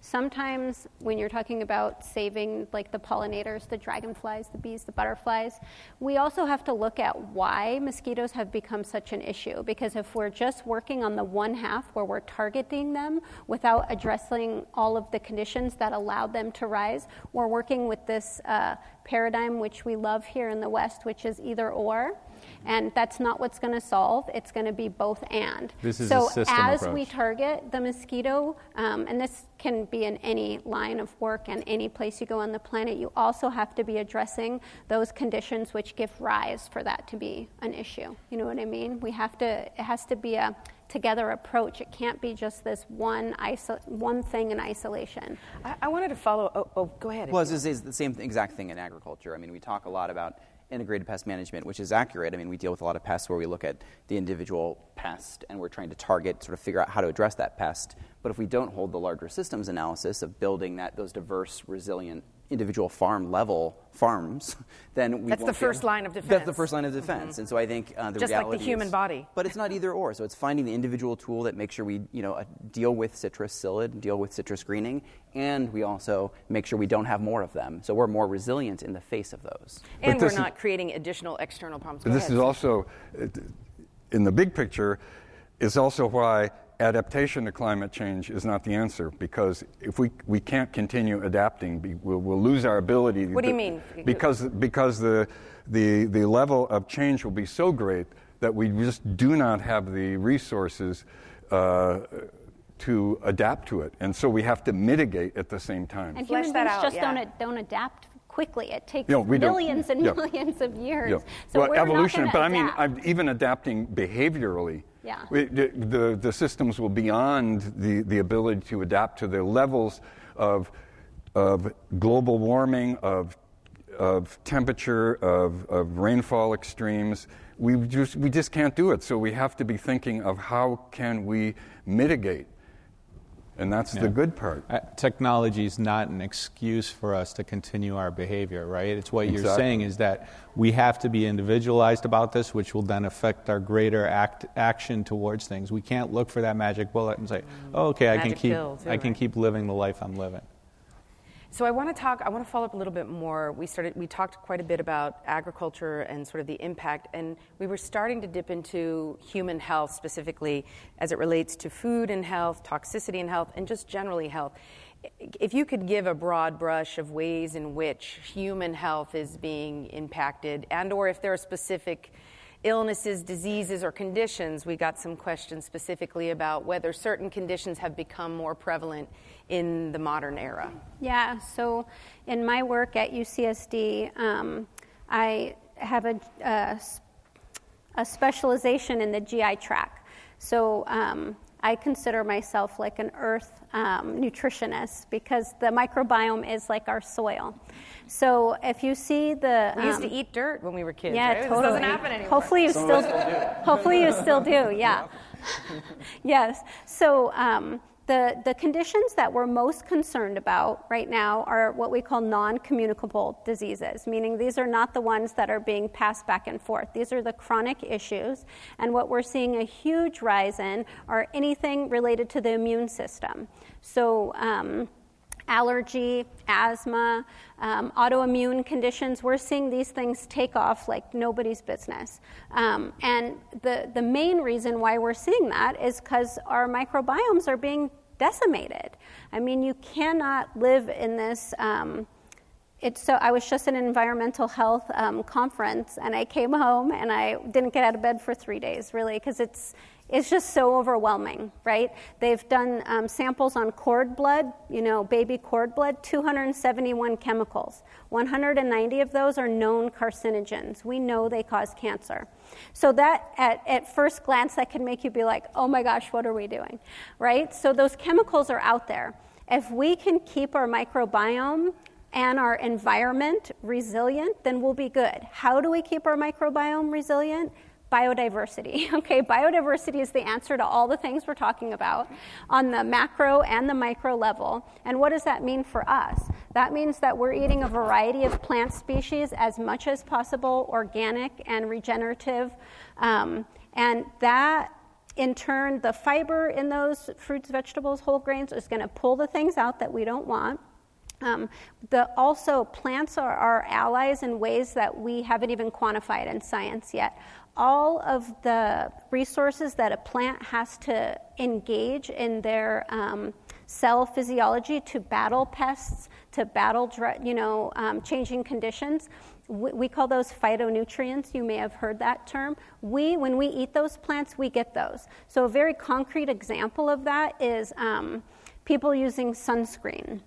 sometimes when you're talking about saving like the pollinators, the dragonflies, the bees, the butterflies, we also have to look at why mosquitoes have become such an issue. Because if we're just working on the one half where we're targeting them without addressing all of the conditions that allow them to rise, we're working with this uh, paradigm which we love here in the West, which is either or. And that's not what's going to solve. It's going to be both and. This is so a system as we target the mosquito, um, and this can be in any line of work and any place you go on the planet, you also have to be addressing those conditions which give rise for that to be an issue. You know what I mean? We have to. It has to be a together approach. It can't be just this one iso- one thing in isolation. I, I wanted to follow. Oh, oh go ahead. Well, this is the same exact thing in agriculture. I mean, we talk a lot about integrated pest management, which is accurate. I mean, we deal with a lot of pests where we look at the individual pest and we're trying to target, sort of figure out how to address that pest. But if we don't hold the larger systems analysis of building that those diverse, resilient individual farm level farms, then we That's the first line of defense. That's the. Mm-hmm. first line of defense. And so I think uh, the Just like the human is- body. But it's not either or. So it's finding the individual tool that makes sure we, you know, uh, deal with citrus psyllid, deal with citrus greening, and we also make sure we don't have more of them. So we're more resilient in the face of those. and we're this is- not creating additional external problems. But Go this ahead. is also, uh, in the big picture, is also why adaptation to climate change is not the answer. Because if we, we can't continue adapting, we'll, we'll lose our ability. What do you to- mean? Because, because the, the, the level of change will be so great that we just do not have the resources uh, to adapt to it. And so we have to mitigate at the same time. And Flesh human beings out, just yeah. don't don't adapt quickly. It takes No, we millions and Yeah. millions of years. Yeah. So well, we're evolution, gonna but I mean. I'm even adapting behaviorally. Yeah. We- The, the, the systems will beyond the, the ability to adapt to the levels of, of global warming, of, of temperature, of, of rainfall extremes. We just, we just can't do it. So we have to be thinking of how can we mitigate. And that's the good part. Uh, Technology is not an excuse for us to continue our behavior, right? It's what you're saying is that we have to be individualized about this, which will then affect our greater act, action towards things. We can't look for that magic bullet and say, "Oh, okay, I can keep, pill, too, I can keep living the life I'm living." So I want to talk. I want to follow up a little bit more. We started. We talked quite a bit about agriculture and sort of the impact, and we were starting to dip into human health specifically as it relates to food and health, toxicity and health, and just generally health. If you could give a broad brush of ways in which human health is being impacted, and/or if there are specific illnesses, diseases, or conditions. We got some questions specifically about whether certain conditions have become more prevalent in the modern era. Yeah, so in my work at UCSD, um, I have a, a, a specialization in the GI tract. So um, I consider myself like an earth um, nutritionist because the microbiome is like our soil. So if you see the. We used to um, eat dirt when we were kids. yeah, right? totally. This doesn't happen anymore. Hopefully you still, hopefully you still do. Yeah. yes. So um, the the conditions that we're most concerned about right now are what we call non-communicable diseases, meaning these are not the ones that are being passed back and forth. These are the chronic issues, and what we're seeing a huge rise in are anything related to the immune system. So. Um, allergy, asthma, um, autoimmune conditions. We're seeing these things take off like nobody's business. Um, and the, the main reason why we're seeing that is because our microbiomes are being decimated. I mean, you cannot live in this. Um, it's so I was just at an environmental health um, conference, and I came home and I didn't get out of bed for three days, really, because it's it's just so overwhelming, right? They've done um, samples on cord blood, you know, baby cord blood, 271 chemicals. 190 of those are known carcinogens. We know they cause cancer. So that, at, at first glance, that can make you be like, oh my gosh, what are we doing, right? So those chemicals are out there. If we can keep our microbiome and our environment resilient, then we'll be good. How do we keep our microbiome resilient? Biodiversity. Okay, biodiversity is the answer to all the things we're talking about on the macro and the micro level. And what does that mean for us? That means that we're eating a variety of plant species as much as possible, organic and regenerative. Um, and that in turn, the fiber in those fruits, vegetables, whole grains is going to pull the things out that we don't want. Um, the, also, plants are our allies in ways that we haven't even quantified in science yet all of the resources that a plant has to engage in their um, cell physiology to battle pests, to battle you know um, changing conditions. We, call those phytonutrients. You may have heard that term. We, when we eat those plants, we get those. So a very concrete example of that is um, people using sunscreen.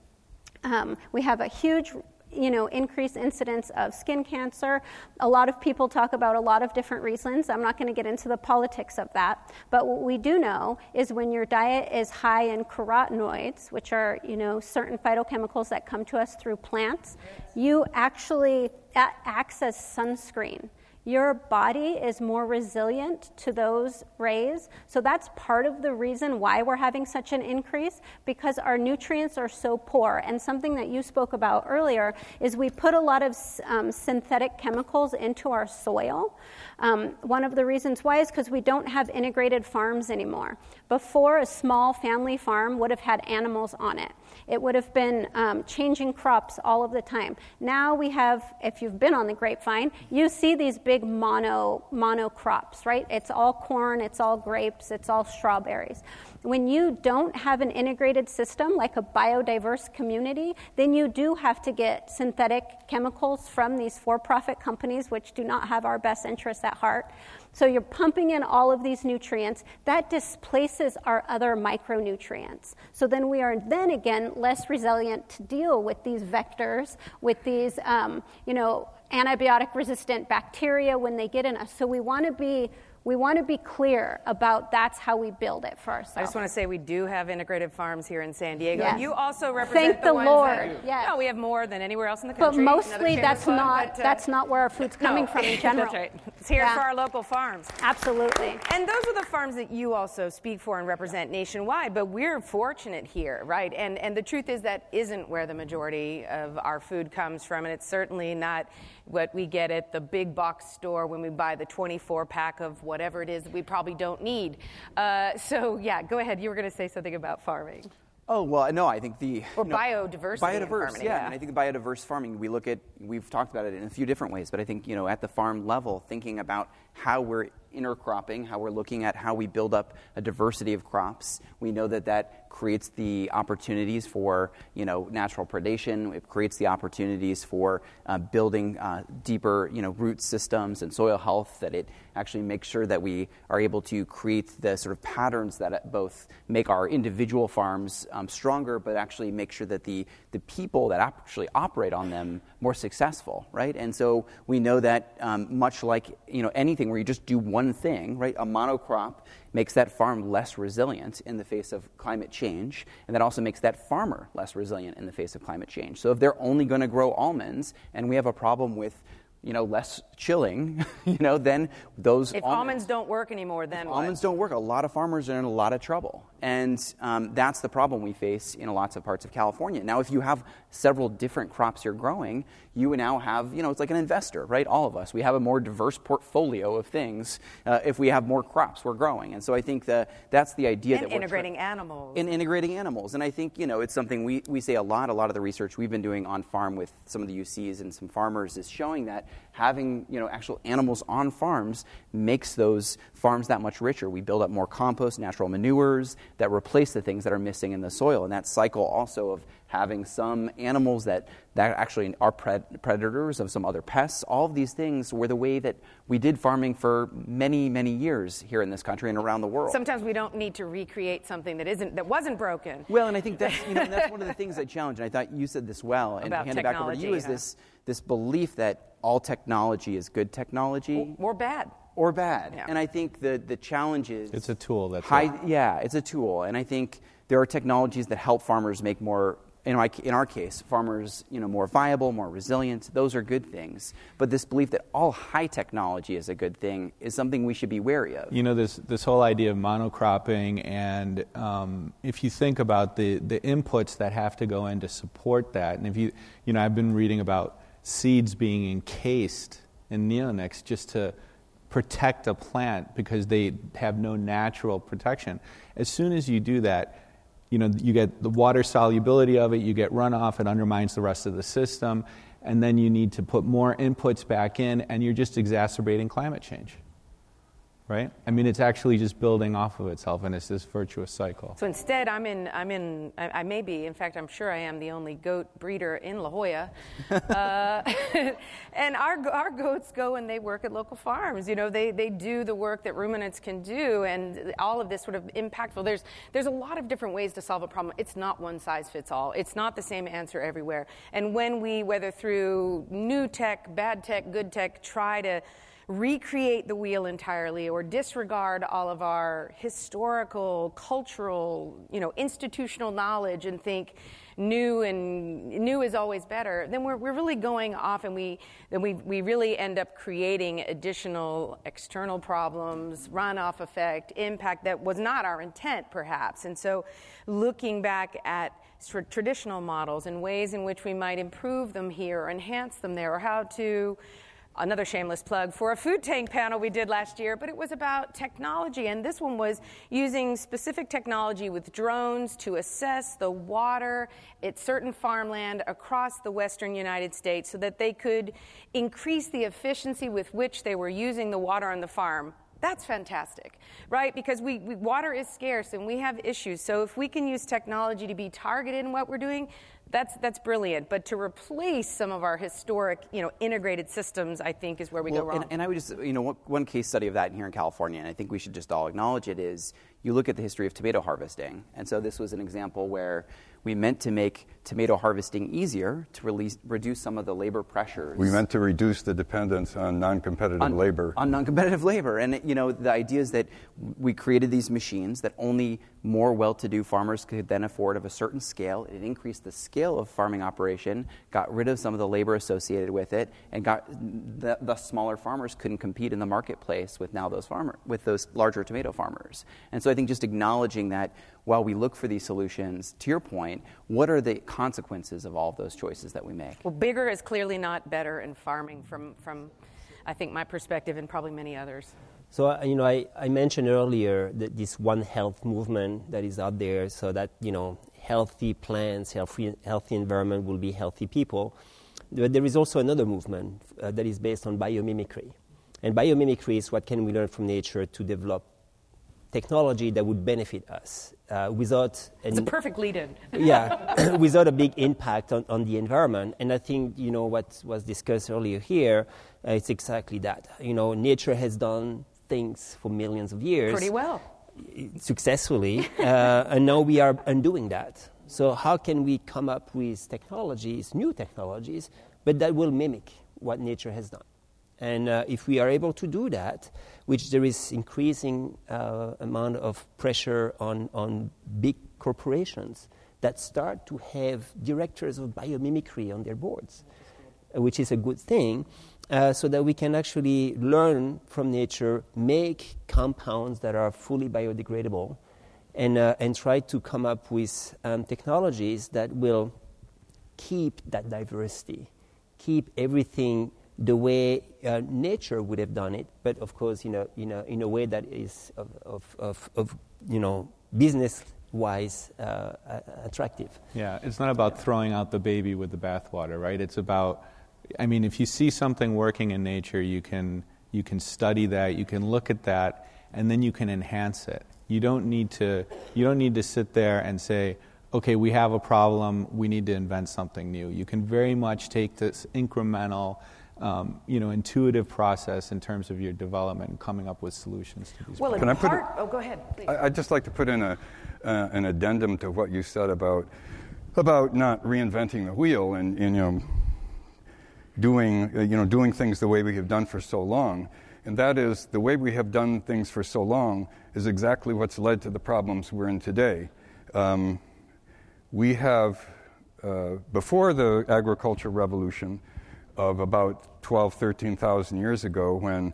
Um, we have a huge you know, increased incidence of skin cancer. A lot of people talk about a lot of different reasons. I'm not going to get into the politics of that. But what we do know is when your diet is high in carotenoids, which are, you know, certain phytochemicals that come to us through plants, you actually acts as sunscreen your body is more resilient to those rays. So that's part of the reason why we're having such an increase because our nutrients are so poor. And something that you spoke about earlier is we put a lot of um, synthetic chemicals into our soil. Um, one of the reasons why is because we don't have integrated farms anymore. Before, a small family farm would have had animals on it. It would have been um, changing crops all of the time. Now we have, if you've been on the grapevine, you see these big mono, mono crops, right? It's all corn, it's all grapes, it's all strawberries. When you don't have an integrated system like a biodiverse community, then you do have to get synthetic chemicals from these for profit companies, which do not have our best interests at heart. So you're pumping in all of these nutrients. That displaces our other micronutrients. So then we are then again less resilient to deal with these vectors, with these, um, you know, antibiotic resistant bacteria when they get in us. So we want to be we want to be clear about that's how we build it for ourselves. I just want to say we do have integrated farms here in San Diego. Yes. You also represent Thank the, the Lord. That, yes. No, we have more than anywhere else in the country. But mostly that's club, not but, uh, that's not where our food's coming no, from in general. that's right. It's here yeah. for our local farms. Absolutely. And those are the farms that you also speak for and represent nationwide. But we're fortunate here, right? And and the truth is that isn't where the majority of our food comes from, and it's certainly not what we get at the big box store when we buy the 24 pack of whatever it is we probably don't need. Uh, so, yeah, go ahead. You were going to say something about farming. Oh well, no. I think the or no, biodiversity. Biodiverse, farming, yeah. yeah. And I think the biodiverse farming. We look at. We've talked about it in a few different ways, but I think you know at the farm level, thinking about how we're intercropping, how we're looking at how we build up a diversity of crops. We know that that creates the opportunities for you know natural predation. It creates the opportunities for uh, building uh, deeper you know root systems and soil health. That it actually make sure that we are able to create the sort of patterns that both make our individual farms um, stronger, but actually make sure that the the people that actually operate on them more successful, right? And so we know that um, much like you know anything where you just do one thing, right? A monocrop makes that farm less resilient in the face of climate change, and that also makes that farmer less resilient in the face of climate change. So if they're only going to grow almonds, and we have a problem with you know, less chilling, you know, then those if almonds, almonds don't work anymore, then almonds don't work. A lot of farmers are in a lot of trouble, and um, that's the problem we face in lots of parts of California. Now, if you have several different crops you're growing, you now have, you know, it's like an investor, right? All of us, we have a more diverse portfolio of things uh, if we have more crops we're growing, and so I think that that's the idea that we're and integrating animals in integrating animals, and I think you know it's something we we say a lot. A lot of the research we've been doing on farm with some of the UCs and some farmers is showing that having you know actual animals on farms makes those farms that much richer. We build up more compost, natural manures that replace the things that are missing in the soil, and that cycle also of having some animals that, that actually are pred- predators of some other pests. All of these things were the way that we did farming for many, many years here in this country and around the world. Sometimes we don't need to recreate something that isn't that wasn't broken. Well, and I think that's you know that's one of the things I challenge. And I thought you said this well, and About hand it back over to you. Is this this belief that all technology is good technology Or bad. or bad? Yeah. And I think the the challenge is It's a tool, that's high, it. yeah, it's a tool, and I think there are technologies that help farmers make more in, my, in our case, farmers, you know, more viable, more resilient, those are good things. But this belief that all high technology is a good thing is something we should be wary of. You know, this, this whole idea of monocropping, and um, if you think about the, the inputs that have to go in to support that, and if you, you know, I've been reading about seeds being encased in neonics just to protect a plant because they have no natural protection. As soon as you do that, you know, you get the water solubility of it, you get runoff, it undermines the rest of the system, and then you need to put more inputs back in, and you're just exacerbating climate change right? I mean, it's actually just building off of itself, and it's this virtuous cycle. So instead, I'm in, I'm in, I, I may be, in fact, I'm sure I am the only goat breeder in La Jolla. uh, and our, our goats go and they work at local farms. You know, they, they do the work that ruminants can do, and all of this sort of impactful. There's, there's a lot of different ways to solve a problem. It's not one size fits all, it's not the same answer everywhere. And when we, whether through new tech, bad tech, good tech, try to recreate the wheel entirely or disregard all of our historical, cultural, you know, institutional knowledge and think new and new is always better, then we're, we're really going off and we, then we, we really end up creating additional external problems, runoff effect, impact that was not our intent perhaps. And so looking back at traditional models and ways in which we might improve them here or enhance them there or how to another shameless plug for a food tank panel we did last year, but it was about technology. And this one was using specific technology with drones to assess the water at certain farmland across the western United States so that they could increase the efficiency with which they were using the water on the farm. That's fantastic, right? Because we, we, water is scarce and we have issues. So if we can use technology to be targeted in what we're doing, that's that's brilliant. But to replace some of our historic, you know, integrated systems, I think is where we well, go wrong. And, and, I would just, you know, one case study of that here in California, and I think we should just all acknowledge it is you look at the history of tomato harvesting, and so this was an example where we meant to make tomato harvesting easier to release, reduce some of the labor pressures. We meant to reduce the dependence on non-competitive on, labor. On non-competitive labor, and you know the idea is that we created these machines that only more well-to-do farmers could then afford of a certain scale. It increased the scale of farming operation, got rid of some of the labor associated with it, and got the, the smaller farmers couldn't compete in the marketplace with now those farmer with those larger tomato farmers. And so I think just acknowledging that while we look for these solutions, to your point, what are the consequences of all of those choices that we make? Well, bigger is clearly not better in farming from, from I think, my perspective and probably many others. So, uh, you know, I, I mentioned earlier that this One Health movement that is out there so that, you know, healthy plants, healthy, healthy environment will be healthy people. But there is also another movement uh, that is based on biomimicry. And biomimicry is what can we learn from nature to develop technology that would benefit us uh, without an, it's a perfect lead-in. yeah, without a big impact on, on the environment. And I think you know what was discussed earlier here. Uh, it's exactly that. You know, nature has done things for millions of years pretty well, successfully, uh, and now we are undoing that. So how can we come up with technologies, new technologies, but that will mimic what nature has done? And uh, if we are able to do that, which there is increasing uh, amount of pressure on, on big corporations that start to have directors of biomimicry on their boards, which is a good thing, uh, so that we can actually learn from nature, make compounds that are fully biodegradable, and, uh, and try to come up with um, technologies that will keep that diversity, keep everything the way uh, nature would have done it, but of course, in a, in a, in a way that is of, of, of, of you know, business wise uh, attractive. Yeah, it's not about throwing out the baby with the bathwater, right? It's about, I mean, if you see something working in nature, you can, you can study that, you can look at that, and then you can enhance it. You don't need to, you don't need to sit there and say, okay, we have a problem, we need to invent something new. You can very much take this incremental, um, you know, intuitive process in terms of your development and coming up with solutions to these well, problems. Can I put a, oh, go ahead, please. I, would just like to put in a, uh, an addendum to what you said about, about not reinventing the wheel and, and you know, doing, uh, you know, doing things the way we have done for so long. And that is the way we have done things for so long is exactly what's led to the problems we're in today. Um, we have uh, before the agriculture revolution of about 12, 13,000 years ago, when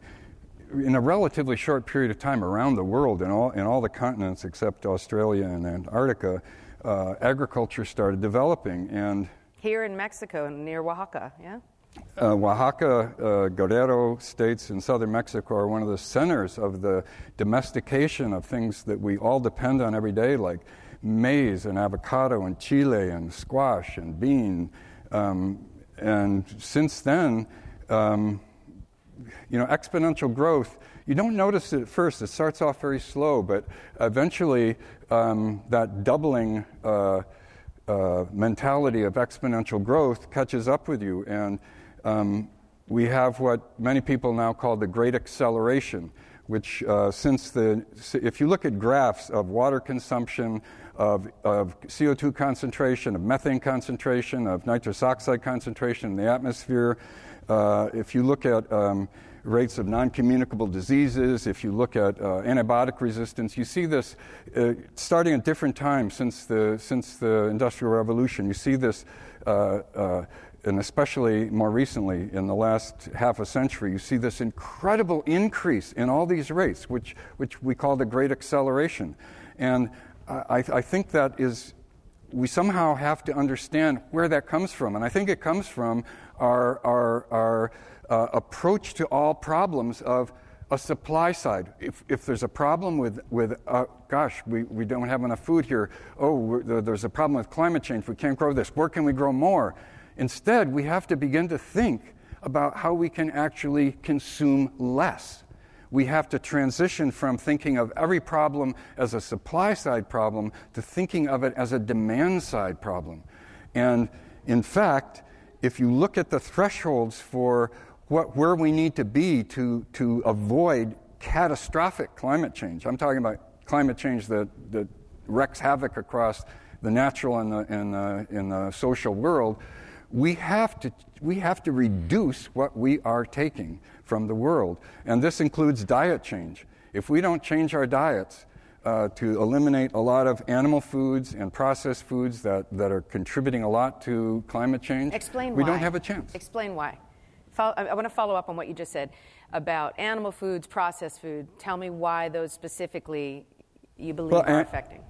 in a relatively short period of time around the world, in all, in all the continents except Australia and Antarctica, uh, agriculture started developing. And here in Mexico, near Oaxaca, yeah? Uh, Oaxaca, uh, Guerrero states in southern Mexico are one of the centers of the domestication of things that we all depend on every day, like maize and avocado and chile and squash and bean. Um, and since then, um, you know, exponential growth, you don't notice it at first. It starts off very slow, but eventually um, that doubling uh, uh, mentality of exponential growth catches up with you. And um, we have what many people now call the great acceleration, which uh, since the, if you look at graphs of water consumption, of, of CO2 concentration, of methane concentration, of nitrous oxide concentration in the atmosphere, uh, if you look at um, rates of non communicable diseases, if you look at uh, antibiotic resistance, you see this uh, starting at different times since the, since the Industrial Revolution. You see this, uh, uh, and especially more recently in the last half a century, you see this incredible increase in all these rates, which, which we call the Great Acceleration. And I, I think that is we somehow have to understand where that comes from. And I think it comes from our, our, our uh, approach to all problems of a supply side. If, if there's a problem with, with uh, gosh, we, we don't have enough food here, oh, there's a problem with climate change, we can't grow this, where can we grow more? Instead, we have to begin to think about how we can actually consume less. We have to transition from thinking of every problem as a supply side problem to thinking of it as a demand side problem. And in fact, if you look at the thresholds for what, where we need to be to, to avoid catastrophic climate change. I'm talking about climate change that, that havoc across the natural and the, and the, and the social world. We have, to, we have to reduce what we are taking from the world. And this includes diet change. If we don't change our diets, uh, to eliminate a lot of animal foods and processed foods that, that are contributing a lot to climate change, Explain we why. don't have a chance. Explain why. I want to follow up on what you just said about animal foods, processed food. Tell me why those specifically you believe well, are an- affecting.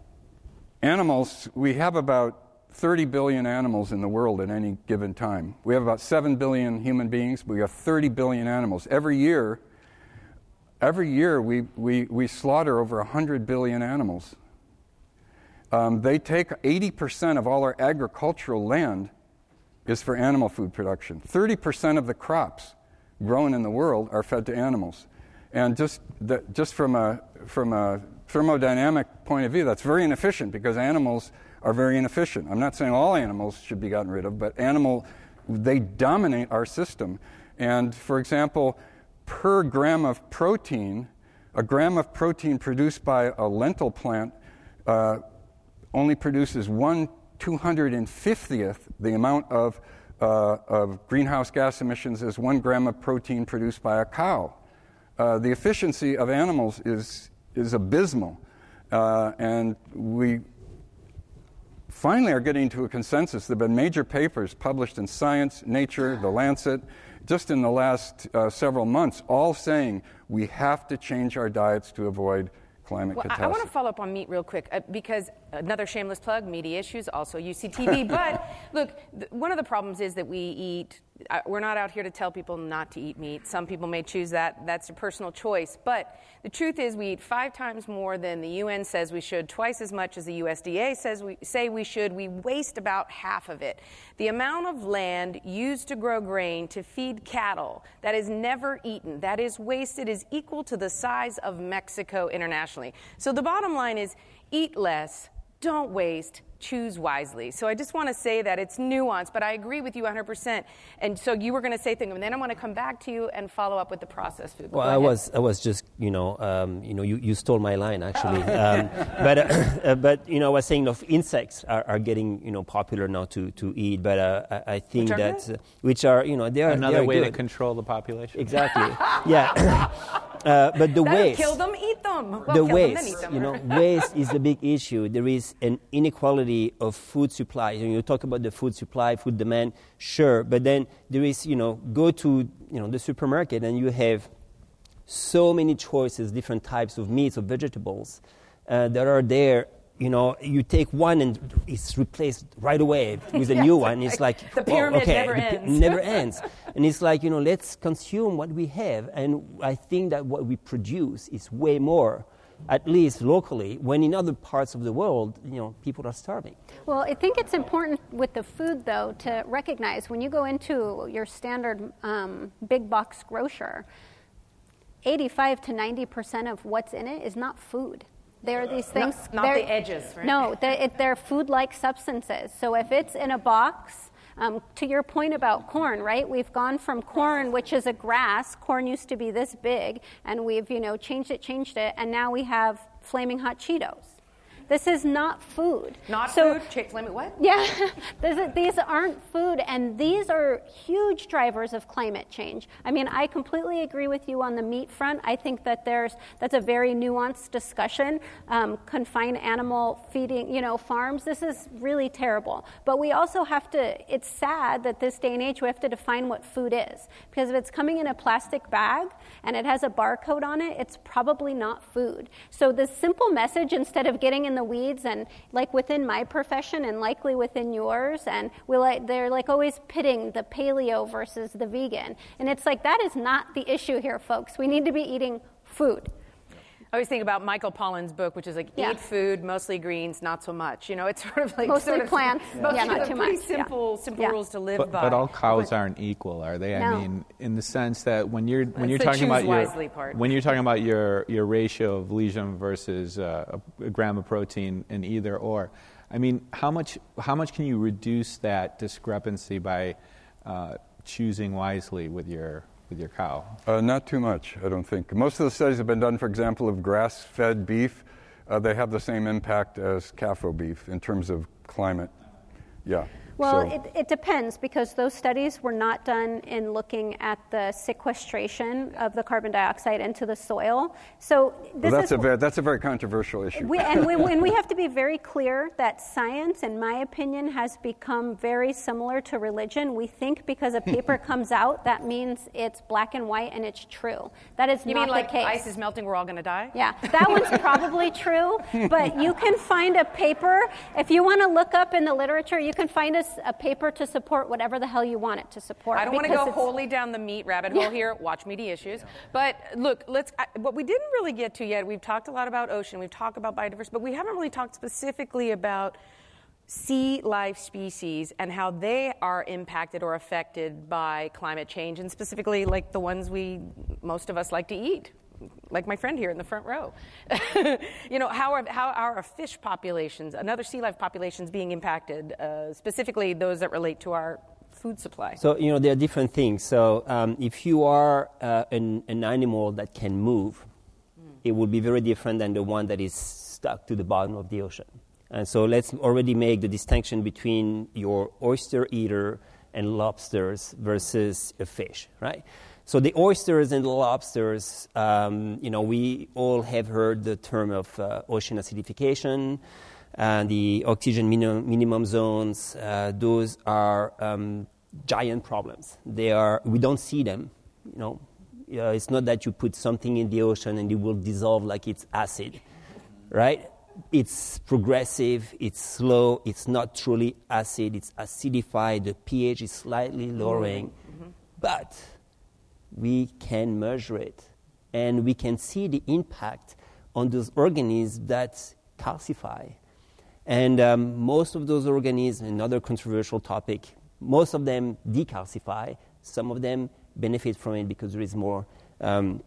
Animals, we have about 30 billion animals in the world at any given time. We have about 7 billion human beings. We have 30 billion animals. Every year, every year we, we, we slaughter over 100 billion animals. Um, they take 80% of all our agricultural land is for animal food production. 30% of the crops grown in the world are fed to animals. And just, the, just from, a, from a thermodynamic point of view, that's very inefficient because animals are very inefficient. I'm not saying all animals should be gotten rid of, but animal, they dominate our system. And for example, per gram of protein, a gram of protein produced by a lentil plant uh, only produces one 250th the amount of, uh, of greenhouse gas emissions as one gram of protein produced by a cow. Uh, the efficiency of animals is, is abysmal. Uh, and we finally are getting to a consensus. There have been major papers published in Science, Nature, The Lancet, just in the last uh, several months, all saying we have to change our diets to avoid climate well, catastrophe. I, I want to follow up on meat real quick uh, because another shameless plug, media issues, also UCTV. but look, th- one of the problems is that we eat uh, we're not out here to tell people not to eat meat. Some people may choose that. That's a personal choice. But the truth is, we eat five times more than the UN says we should, twice as much as the USDA says we say we should. We waste about half of it. The amount of land used to grow grain to feed cattle that is never eaten, that is wasted, is equal to the size of Mexico internationally. So the bottom line is eat less, don't waste, choose wisely. So I just want to say that it's nuanced, but I agree with you 100%. And so you were going to say things, and then I want to come back to you and follow up with the processed food. Well, I was, I was just, you know, um, you know, you, you stole my line actually. um, but, uh, but you know, I was saying, of insects are, are getting, you know, popular now to, to eat. But uh, I, I, think that, uh, which are, you know, they are another they are way good. to control the population. Exactly. yeah. Uh, but the That'll waste. kill them, eat them. Well, the kill them, then waste, eat them. you know, waste is a big issue. There is an inequality of food supply. You, know, you talk about the food supply, food demand, sure, but then there is, you know, go to you know the supermarket and you have so many choices, different types of meats or vegetables uh, that are there. You know, you take one and it's replaced right away with a Yes, new one. It's like, like the oh, pyramid okay, never ends. never ends. And it's like, you know, let's consume what we have. And I think that what we produce is way more, at least locally, when in other parts of the world, you know, people are starving. Well, I think it's important with the food, though, to recognize when you go into your standard um, big box grocer, 85 to 90 percent of what's in it is not food. There are these things. not they're- the edges, right? No, they're, it, they're food-like substances. So if it's in a box, um, to your point about corn, right? We've gone from corn, which is a grass. Corn used to be this big, and we've you know changed it, changed it, and now we have flaming hot Cheetos. This is not food. Not So- food. Ch- flame it what? yeah, This is- these aren't food, and these are huge drivers of climate change. I mean, I completely agree with you on the meat front. I think that there's that's a very nuanced discussion. Um, confined animal feeding, you know, farms. This is really terrible. But we also have to. It's sad that this day and age we have to define what food is because if it's coming in a plastic bag and it has a barcode on it, it's probably not food. So the simple message, instead of getting in the weeds and like within my profession and likely within yours, and we like they're like always pitting the paleo versus the vegan, and it's like that is not the issue here, folks. We need to be eating food. I always think about Michael Pollan's book, which is like Yeah. eat food, mostly greens, not so much. You know, it's sort of like Mostly sort of, plants. Most Yeah, not too pretty much. Yeah. simple, simple Yeah. rules to live But, by. but all cows But- aren't equal, are they? No. I mean, in the sense that when you're when That's you're the talking about your part. when you're talking about your your ratio of lesion versus uh, a, a gram of protein in either or, I mean, how much how much can you reduce that discrepancy by uh, choosing wisely with your with your cow? Uh, not too much, I don't think. Most of the studies have been done, for example, of grass fed beef. Uh, they have the same impact as CAFO beef in terms of climate. Yeah. Well, so- it, it depends because those studies were not done in looking at the sequestration of the carbon dioxide into the soil. So this well, that's, is a very, that's a very controversial issue. We, and, we, and we have to be very clear that science, in my opinion, has become very similar to religion. We think because a paper comes out, that means it's black and white and it's true. That is You not mean like the case. ice is melting, we're all going to die? Yeah, that one's probably true, but you can find a paper. If you want to look up in the literature, you can find a, s- a paper to support whatever the hell you want it to support. I don't want to go wholly down the meat rabbit hole Yeah. here. Watch meaty issues. But look, let's. I, what we didn't really get to yet. We've talked a lot about ocean. We've talked about biodiversity, but we haven't really talked specifically about sea life species and how they are impacted or affected by climate change, and specifically like the ones we most of us like to eat. Like my friend here in the front row. you know, how are, how are our fish populations, another sea life populations being impacted, uh, specifically those that relate to our food supply? So, you know, there are different things. So, um, if you are uh, an, an animal that can move, it will be very different than the one that is stuck to the bottom of the ocean. And so, let's already make the distinction between your oyster eater and lobsters versus a fish, right? So, the oysters and the lobsters, um, you know, we all have heard the term of uh, ocean acidification and the oxygen minimum, minimum zones, uh, those are um, giant problems. They are, we don't see them. You know, uh, it's not that you put something in the ocean and it will dissolve like it's acid, right? It's progressive, it's slow, it's not truly acid, it's acidified, the pH is slightly lowering, but we can measure it and we can see the impact on those organisms that calcify. And um, most of those organisms, another controversial topic, most of them decalcify. Some of them benefit from it because there is more um,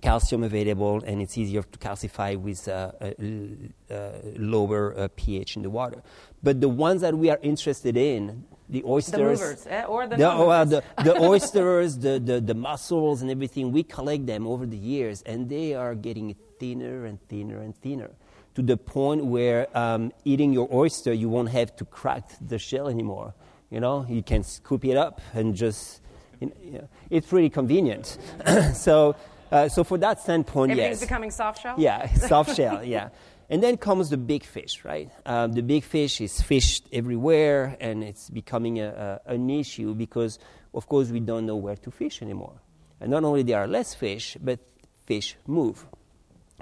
calcium available and it's easier to calcify with uh, a, l- uh, lower uh, pH in the water. But the ones that we are interested in, the oysters, movers, eh, or the oh, well, non-movers. the, the oysters, the, the, the mussels and everything, we collect them over the years and they are getting thinner and thinner and thinner to the point where um, eating your oyster, you won't have to crack the shell anymore. You know, you can scoop it up and just, you know, it's pretty convenient. so Uh, so for that standpoint, Everything's yes. becoming soft shell? Yeah, soft shell, yeah. And then comes the big fish, right? Um, the big fish is fished everywhere, and it's becoming a, a, an issue because, of course, we don't know where to fish anymore. And not only there are less fish, but fish move.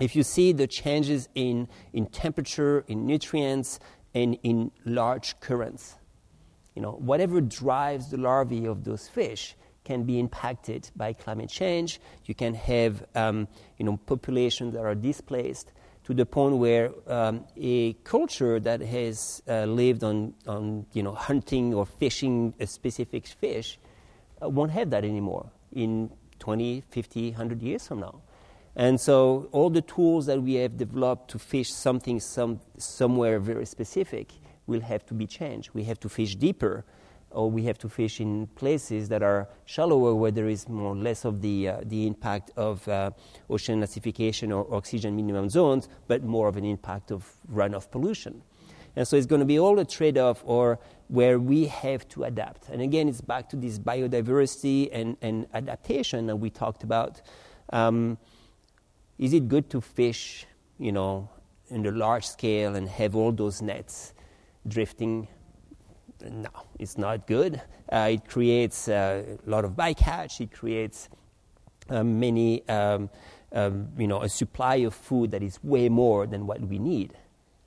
If you see the changes in, in temperature, in nutrients, and in large currents, you know, whatever drives the larvae of those fish can be impacted by climate change. You can have, um, you know, populations that are displaced to the point where um, a culture that has uh, lived on, on, you know, hunting or fishing a specific fish uh, won't have that anymore in 20, 50, 100 years from now. And so all the tools that we have developed to fish something some, somewhere very specific will have to be changed. We have to fish deeper, or we have to fish in places that are shallower where there is more or less of the, uh, the impact of uh, ocean acidification or oxygen minimum zones, but more of an impact of runoff pollution. And so it's going to be all a trade off or where we have to adapt. And again, it's back to this biodiversity and, and adaptation that we talked about. Um, is it good to fish, you know, in the large scale and have all those nets drifting? No, it's not good. Uh, it creates a lot of bycatch. It creates uh, many, um, um, you know, a supply of food that is way more than what we need.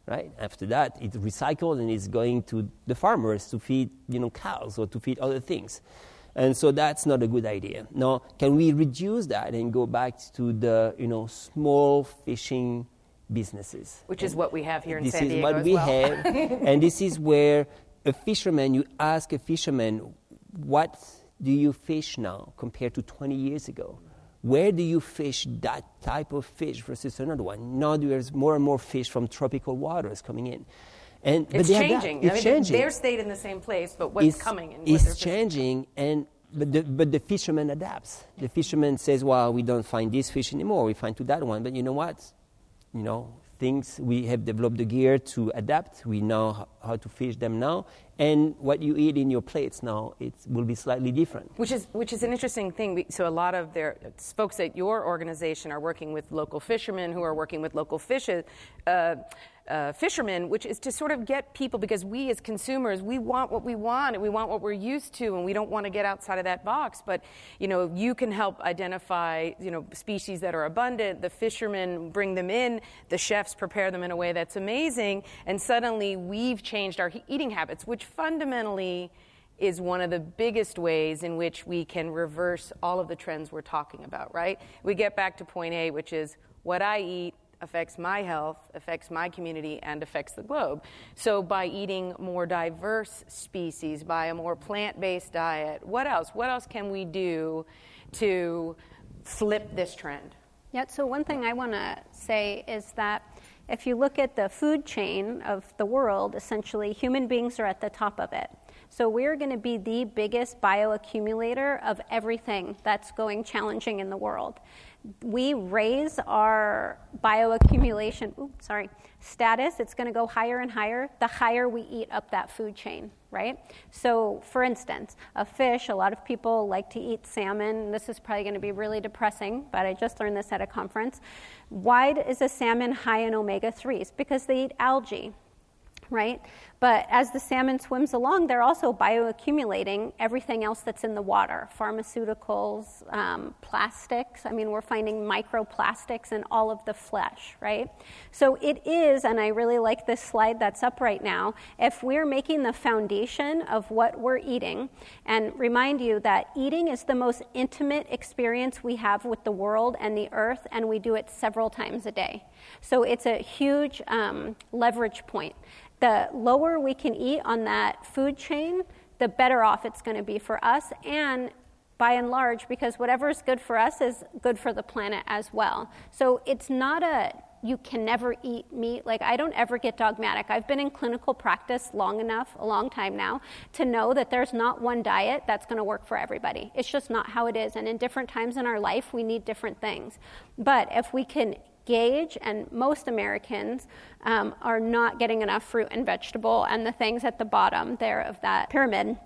Right after that, it's recycled and it's going to the farmers to feed, you know, cows or to feed other things. And so that's not a good idea. Now, can we reduce that and go back to the you know small fishing businesses? Which is what we have here in San Diego. this is what as we well. have, and this is where a fisherman. You ask a fisherman, what do you fish now compared to 20 years ago? Where do you fish that type of fish versus another one? Now there's more and more fish from tropical waters coming in. And, but It's changing. It's I mean, changing They're stayed in the same place, but what's it's, coming and it's changing and but the, but the fisherman adapts the fisherman says well we don't find this fish anymore we find to that one but you know what you know things we have developed the gear to adapt. We know how to fish them now. And what you eat in your plates now it will be slightly different. Which is which is an interesting thing. So a lot of their folks at your organization are working with local fishermen who are working with local fish, uh, uh, fishermen, which is to sort of get people because we as consumers we want what we want and we want what we're used to and we don't want to get outside of that box. But you know you can help identify you know species that are abundant. The fishermen bring them in. The chefs prepare them in a way that's amazing, and suddenly we've changed our eating habits, which fundamentally is one of the biggest ways in which we can reverse all of the trends we're talking about, right? We get back to point A, which is what I eat affects my health, affects my community, and affects the globe. So, by eating more diverse species, by a more plant based diet, what else? What else can we do to flip this trend? Yeah, so one thing I want to say is that if you look at the food chain of the world, essentially human beings are at the top of it. So we're going to be the biggest bioaccumulator of everything that's going challenging in the world. We raise our bioaccumulation, sorry, status. It's going to go higher and higher the higher we eat up that food chain, right? So, for instance, a fish, a lot of people like to eat salmon. This is probably going to be really depressing, but I just learned this at a conference. Why is a salmon high in omega 3s? Because they eat algae right? But as the salmon swims along, they're also bioaccumulating everything else that's in the water pharmaceuticals, um, plastics. I mean, we're finding microplastics in all of the flesh, right? So it is, and I really like this slide that's up right now, if we're making the foundation of what we're eating, and remind you that eating is the most intimate experience we have with the world and the earth, and we do it several times a day. So it's a huge um, leverage point the lower we can eat on that food chain, the better off it's going to be for us and by and large because whatever is good for us is good for the planet as well. So it's not a you can never eat meat. Like, I don't ever get dogmatic. I've been in clinical practice long enough, a long time now, to know that there's not one diet that's going to work for everybody. It's just not how it is. And in different times in our life, we need different things. But if we can gauge, and most Americans um, are not getting enough fruit and vegetable and the things at the bottom there of that pyramid.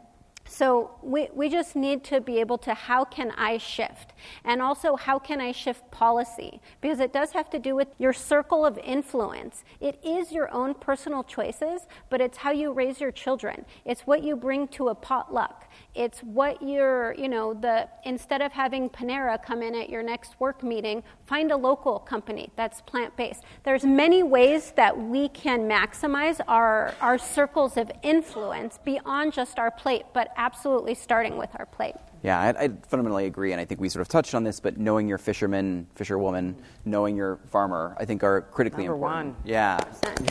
So we, we just need to be able to how can I shift? And also, how can I shift policy? Because it does have to do with your circle of influence. It is your own personal choices, but it's how you raise your children. It's what you bring to a potluck. It's what you're, you know, the instead of having Panera come in at your next work meeting, find a local company that's plant-based. There's many ways that we can maximize our, our circles of influence beyond just our plate, but absolutely starting with our plate. Yeah, I, I, fundamentally agree, and I think we sort of touched on this, but knowing your fisherman, fisherwoman, knowing your farmer, I think are critically Number important. one. Yeah.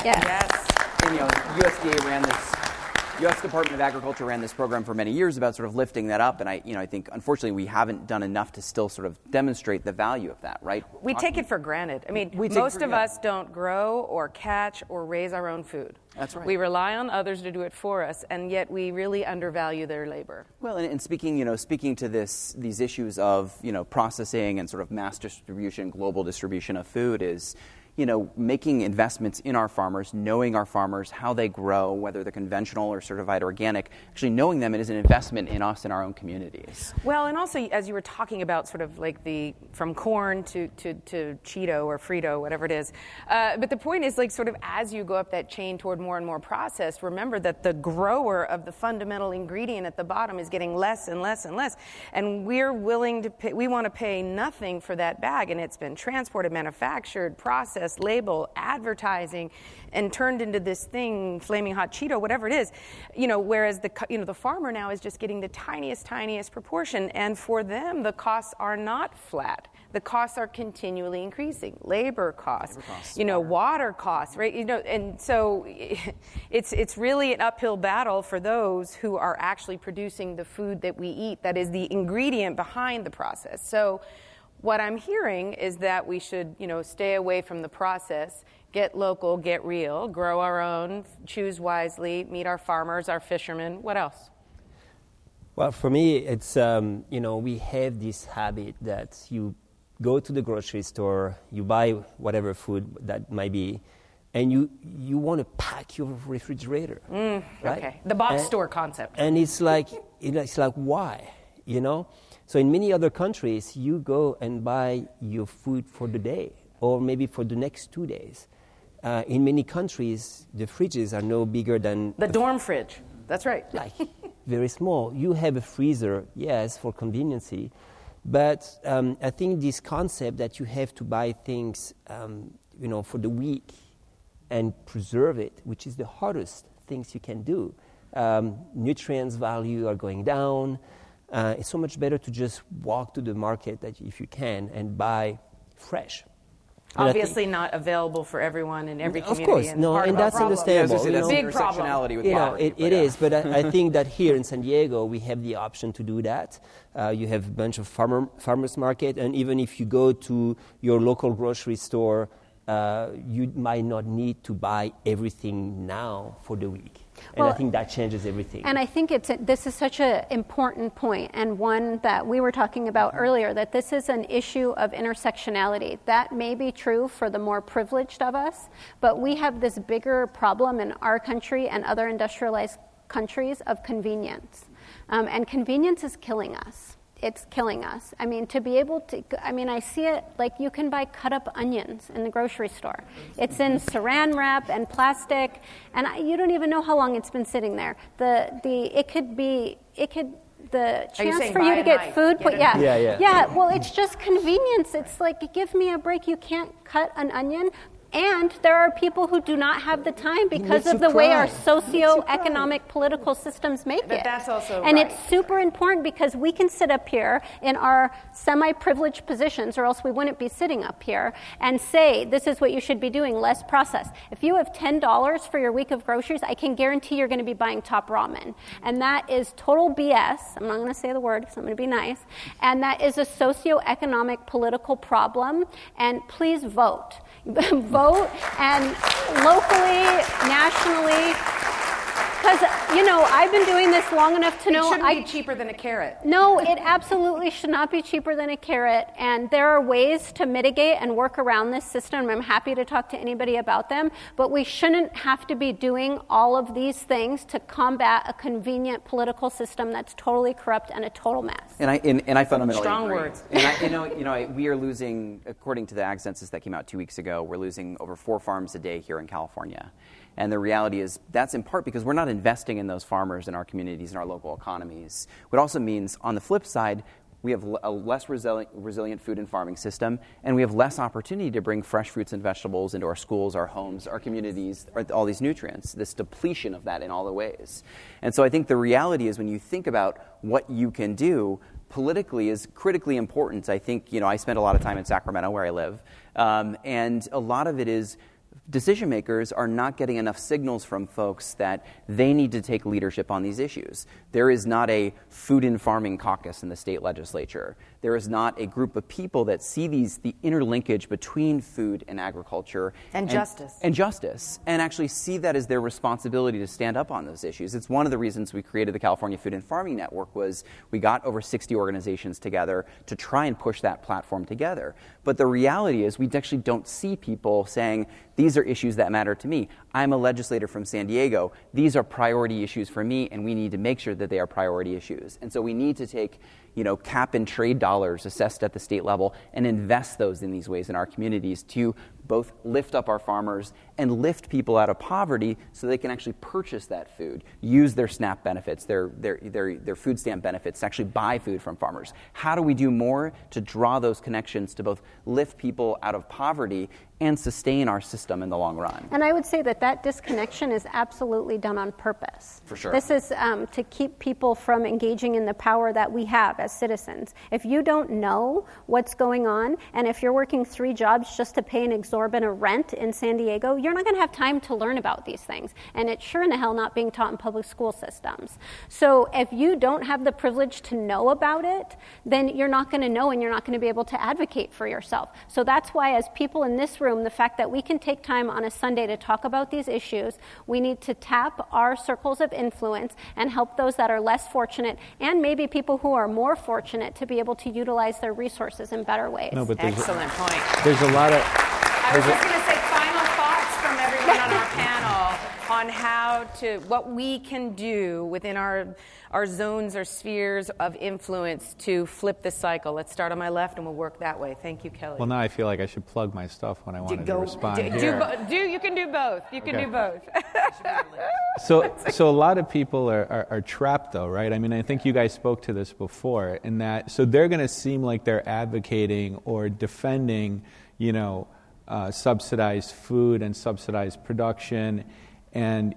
Yeah. Yes. And, you know, USDA ran this. U.S. Department of Agriculture ran this program for many years about sort of lifting that up, and I, you know, I think unfortunately we haven't done enough to still sort of demonstrate the value of that, right? We take it for granted. I mean, We most for- of yeah. us don't grow or catch or raise our own food. That's right. We rely on others to do it for us, and yet we really undervalue their labor. Well, and, and speaking, you know, speaking to this, these issues of, you know, processing and sort of mass distribution, global distribution of food is, you know, making investments in our farmers, knowing our farmers, how they grow, whether they're conventional or certified organic, actually knowing them is an investment in us and our own communities. Well, and also as you were talking about, sort of like the from corn to to, to Cheeto or Frito, whatever it is. Uh, but the point is, like, sort of as you go up that chain toward more and more processed, remember that the grower of the fundamental ingredient at the bottom is getting less and less and less, and we're willing to pay. We want to pay nothing for that bag, and it's been transported, manufactured, processed, label, advertising, and turned into this thing, flaming hot Cheeto, whatever it is. You know, whereas the you know the farmer now is just getting the tiniest, tiniest proportion, and for them the costs are not flat. The costs are continually increasing. Labor costs, you know, water costs, right? You know, and so it's it's really an uphill battle for those who are actually producing the food that we eat. That is the ingredient behind the process. So what I'm hearing is that we should, you know, stay away from the process, get local, get real, grow our own, choose wisely, meet our farmers, our fishermen. What else? Well, for me, it's, um, you know, we have this habit that you go to the grocery store, you buy whatever food that might be, and you, you want to pack your refrigerator. right? Okay, the box And- store concept. And it's like, it's like, why? You know? So in many other countries, you go and buy your food for the day or maybe for the next two days. Uh, in many countries, the fridges are no bigger than The dorm fridge. That's right. like very small. You have a freezer, yes, for conveniency, but um, I think this concept that you have to buy things, um, you know, for the week and preserve it, which is the hardest things you can do. Um, nutrients value are going down. Uh, it's so much better to just walk to the market that if you can and buy fresh. And I think- Obviously, not available for everyone in every Of course, and no, and that's problem. Yeah, understandable. gonna say, that's know. Big problem. with you know, poverty, it, but it yeah. is, but I, I think that here in San Diego we have the option to do that. Uh, you have a bunch of farmer, farmers market, and even if you go to your local grocery store, uh, you might not need to buy everything now for the week. And I think that changes everything. And I think it's this is such an important point, and one that we were talking about earlier. That this is an issue of intersectionality. That may be true for the more privileged of us, but we have this bigger problem in our country and other industrialized countries of convenience, um, and convenience is killing us. It's killing us. I mean, to be able to, I mean, I see it like you can buy cut up onions in the grocery store. It's in saran wrap and plastic, and I, you don't even know how long it's been sitting there. The, the, it could be, it could, the Are you chance for you to get knife, food, get but yeah. Yeah, yeah. yeah. Well, it's just convenience. It's like, give me a break. You can't cut an onion. And there are people who do not have the time because of the way our cry. It makes you cry. socioeconomic political systems make But it. that's also and right. it's super important because we can sit up here in our semi privileged positions, or else we wouldn't be sitting up here, and say, this is what you should be doing, less processed. If you have $10 for your week of groceries, I can guarantee you're going to be buying top ramen. And that is total BS. I'm not going to say the word because I'm going to be nice. And that is a socioeconomic political problem. And please vote. vote and locally, nationally, because you know I've been doing this long enough to It know It shouldn't I be cheaper than a carrot. no, it absolutely should not be cheaper than a carrot. And there are ways to mitigate and work around this system. I'm happy to talk to anybody about them. But we shouldn't have to be doing all of these things to combat a convenient political system that's totally corrupt and a total mess. And I, and, and I fundamentally Strong agree. words. And I, you know, you know, I- we are losing, according to the Ag Census that came out two weeks ago, we're losing over four farms a day here in California. And the reality is that's in part because we're not investing in those farmers in our communities and our local economies. What also means, on the flip side, we have a less resilient, food and farming system, and we have less opportunity to bring fresh fruits and vegetables into our schools, our homes, our communities, all these nutrients, this depletion of that in all the ways. And so I think the reality is when you think about what you can do, politically is critically important. I think, you know, I spend a lot of time in Sacramento where I live, um, and a lot of it is decision makers are not getting enough signals from folks that they need to take leadership on these issues. There is not a food and farming caucus in the state legislature. There is not a group of people that see these the interlinkage between food and agriculture And justice. and justice and actually see that as their responsibility to stand up on those issues. It's one of the reasons we created the California Food and Farming Network was we got over 60 organizations together to try and push that platform together. But the reality is we actually don't see people saying these are issues that matter to me. I'm a legislator from San Diego. These are priority issues for me and we need to make sure that they are priority issues. And so we need to take you know, cap and trade dollars assessed at the state level and invest those in these ways in our communities to both lift up our farmers and lift people out of poverty so they can actually purchase that food, use their SNAP benefits, their, their, their, their food stamp benefits to actually buy food from farmers. How do we do more to draw those connections to both lift people out of poverty and sustain our system in the long run? And I would say that that disconnection is absolutely done on purpose. For sure. This is um, to keep people from engaging in the power that we have as citizens. If you don't know what's going on, and if you're working three jobs just to pay an exorbitant rent in San Diego, you're not going to have time to learn about these things. And it's sure in the hell not being taught in public school systems. So if you don't have the privilege to know about it, then you're not going to know and you're not going to be able to advocate for yourself. So that's why, as people in this room, the fact that we can take time on a Sunday to talk about these issues, we need to tap our circles of influence and help those that are less fortunate and maybe people who are more fortunate to be able to utilize their resources in better ways. No, but there's, Excellent point. there's a lot of. I was just going to say final thoughts from everyone on our panel on how to what we can do within our our zones or spheres of influence to flip the cycle. Let's start on my left and we'll work that way. Thank you, Kelly. Well, now I feel like I should plug my stuff when I wanted to respond. do, do, here. bo- do you can do both. You can Okay. do both. So, so a lot of people are, are, are trapped, though, right? I mean, I think you guys spoke to this before, in that so they're going to seem like they're advocating or defending, you know, uh, subsidized food and subsidized production, and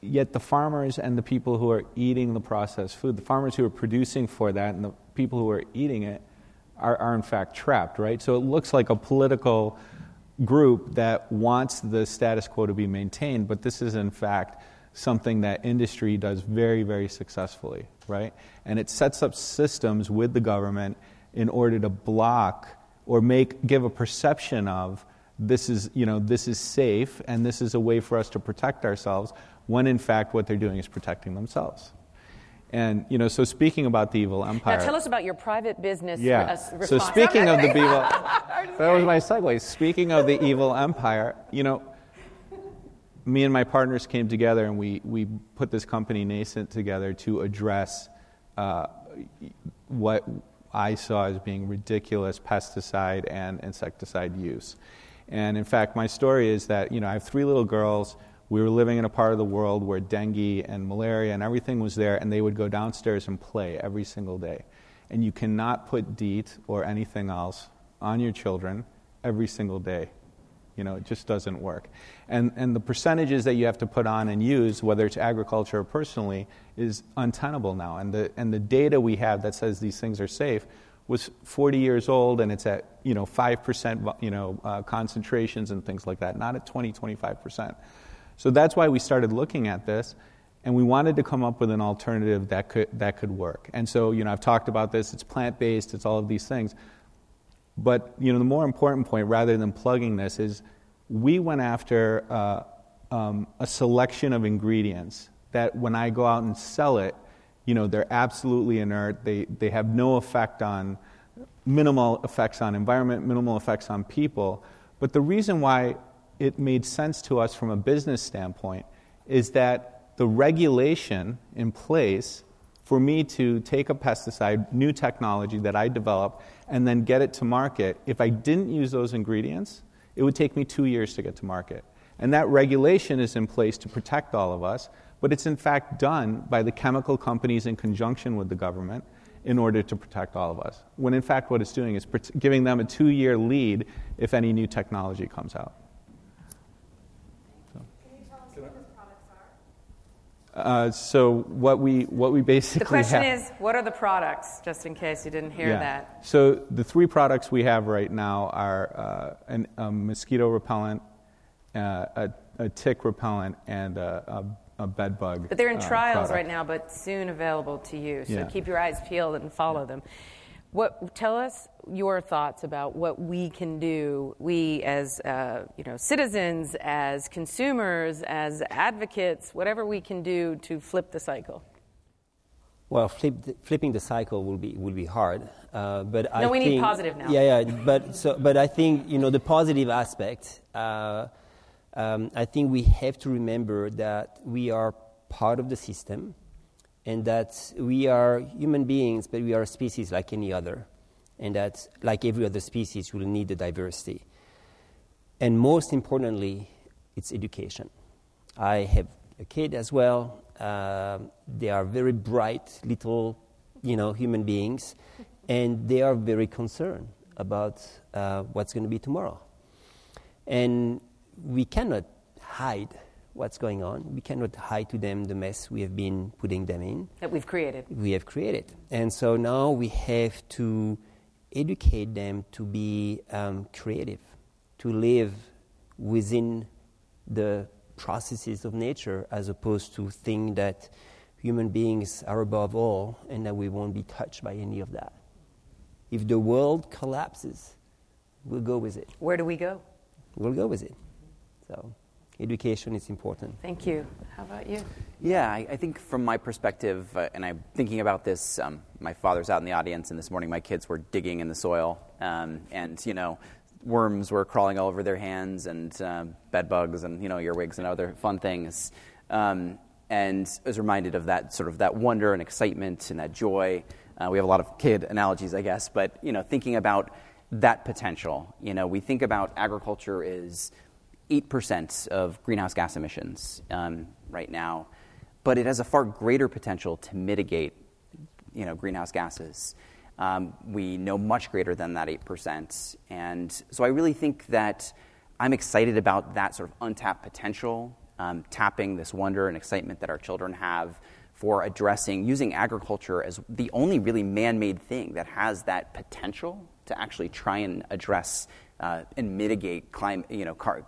yet the farmers and the people who are eating the processed food, the farmers who are producing for that, and the people who are eating it, are, are in fact trapped, right? So it looks like a political group that wants the status quo to be maintained, but this is in fact something that industry does very, very successfully, right? And it sets up systems with the government in order to block or make give a perception of this is you know this is safe and this is a way for us to protect ourselves when in fact what they're doing is protecting themselves. And you know, so speaking about the evil empire. now tell us about your private business. Yeah. So speaking of the evil, that was my segue. Speaking of the evil empire, you know, me and my partners came together and we, we put this company Nascent together to address uh, what I saw as being ridiculous pesticide and insecticide use. And in fact, my story is that you know I have three little girls. We were living in a part of the world where dengue and malaria and everything was there, and they would go downstairs and play every single day. And you cannot put DEET or anything else on your children every single day. You know, it just doesn't work. And, and the percentages that you have to put on and use, whether it's agriculture or personally, is untenable now. And the, and the data we have that says these things are safe was 40 years old and it's at, you know, 5% you know, uh, concentrations and things like that, not at 20, 25%. So that's why we started looking at this. And we wanted to come up with an alternative that could, that could work. And so, you know, I've talked about this. It's plant based, it's all of these things. But you know, the more important point, rather than plugging this, is we went after uh, um, a selection of ingredients that when I go out and sell it, you know, they're absolutely inert. They, they have no effect on, minimal effects on environment, minimal effects on people. But the reason why it made sense to us from a business standpoint is that the regulation in place for me to take a pesticide, new technology that I develop, and then get it to market, if I didn't use those ingredients, it would take me two years to get to market. And that regulation is in place to protect all of us, but it's in fact done by the chemical companies in conjunction with the government in order to protect all of us. When in fact, what it's doing is giving them a two year lead if any new technology comes out. Uh, so what we what we basically the question have, is what are the products just in case you didn't hear yeah. that so the three products we have right now are uh, an, a mosquito repellent uh, a, a, tick repellent and a, a, a bed bug but they're in uh, trials product. right now but soon available to you so Yeah. keep your eyes peeled and follow them what tell us your thoughts about what we can do we as uh, you know citizens as consumers as advocates whatever we can do to flip the cycle Well, flip flipping the cycle will be will be hard, uh, but I No, we need think, positive now. Yeah, yeah, but so, but I think you know the positive aspect. Uh, um, I think we have to remember that we are part of the system, and that we are human beings, but we are a species like any other, and that like every other species, we will need the diversity. And most importantly, it's education. I have a kid as well. Um they are very bright little, you know, human beings, and they are very concerned about uh, what's going to be tomorrow. And we cannot hide what's going on. We cannot hide to them the mess we have been putting them in that we've created we have created. And so now we have to educate them to be um, creative, to live within the processes of nature as opposed to think that human beings are above all and that we won't be touched by any of that. If the world collapses, we'll go with it. where do we go We'll go with it. So, education is important. thank you how about you Yeah, I, I think from my perspective, uh, and I'm thinking about this. Um, my father's out in the audience, and this morning my kids were digging in the soil, um, and you know, worms were crawling all over their hands, and um, bed bugs, and you know, earwigs, and other fun things. Um, and I was reminded of that sort of that wonder and excitement and that joy. Uh, we have a lot of kid analogies, I guess, but you know, thinking about that potential. You know, we think about agriculture is 8% of greenhouse gas emissions um, right now, but it has a far greater potential to mitigate you know, greenhouse gases. Um, we know much greater than that 8%. And so I really think that I'm excited about that sort of untapped potential, um, tapping this wonder and excitement that our children have for addressing, using agriculture as the only really man made thing that has that potential to actually try and address uh, and mitigate climate, you know, car-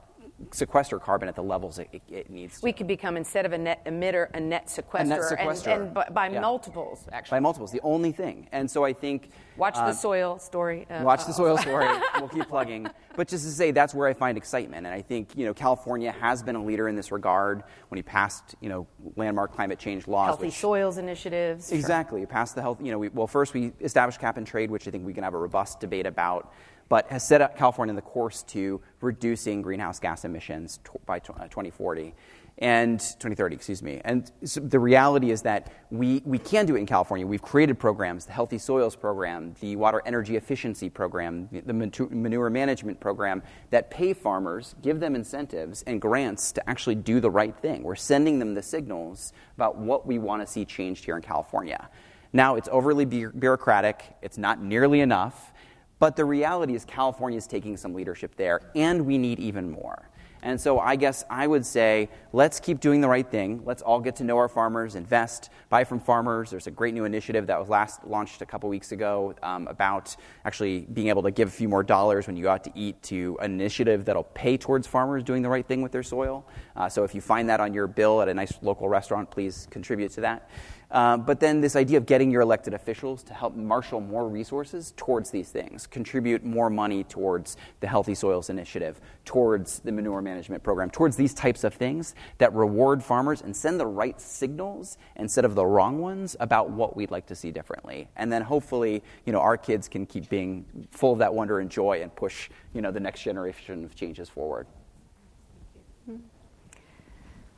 sequester carbon at the levels it, it, it needs to. we could become instead of a net emitter a net sequester, net sequester. and, and by, by Yeah. multiples actually by multiples, the only thing. And so I think watch uh, the soil story uh, Watch the uh, soil story. we'll keep plugging. But just to say, that's where I find excitement. And I think, you know, California has been a leader in this regard when he passed, you know, landmark climate change laws. healthy which, soils initiatives Exactly. He Passed the health, you know, we, well, first we established cap and trade, which I think we can have a robust debate about, but has set up California on the course to reducing greenhouse gas emissions t- by tw- uh, 2040 and 2030, excuse me. And so the reality is that we, we can do it in California. We've created programs, the Healthy Soils Program, the Water Energy Efficiency Program, the, the Manure Management Program, that pay farmers, give them incentives and grants to actually do the right thing. We're sending them the signals about what we want to see changed here in California. Now, it's overly bu- bureaucratic, it's not nearly enough, but the reality is California is taking some leadership there, and we need even more. And so I guess I would say let's keep doing the right thing. Let's all get to know our farmers, invest, buy from farmers. There's a great new initiative that was last launched a couple weeks ago um, about actually being able to give a few more dollars when you go out to eat to an initiative that'll pay towards farmers doing the right thing with their soil. Uh, so if you find that on your bill at a nice local restaurant, please contribute to that. Uh, but then this idea of getting your elected officials to help marshal more resources towards these things, contribute more money towards the Healthy Soils Initiative, towards the manure management program, towards these types of things that reward farmers and send the right signals instead of the wrong ones about what we'd like to see differently. And then hopefully, you know, our kids can keep being full of that wonder and joy and push, you know, the next generation of changes forward.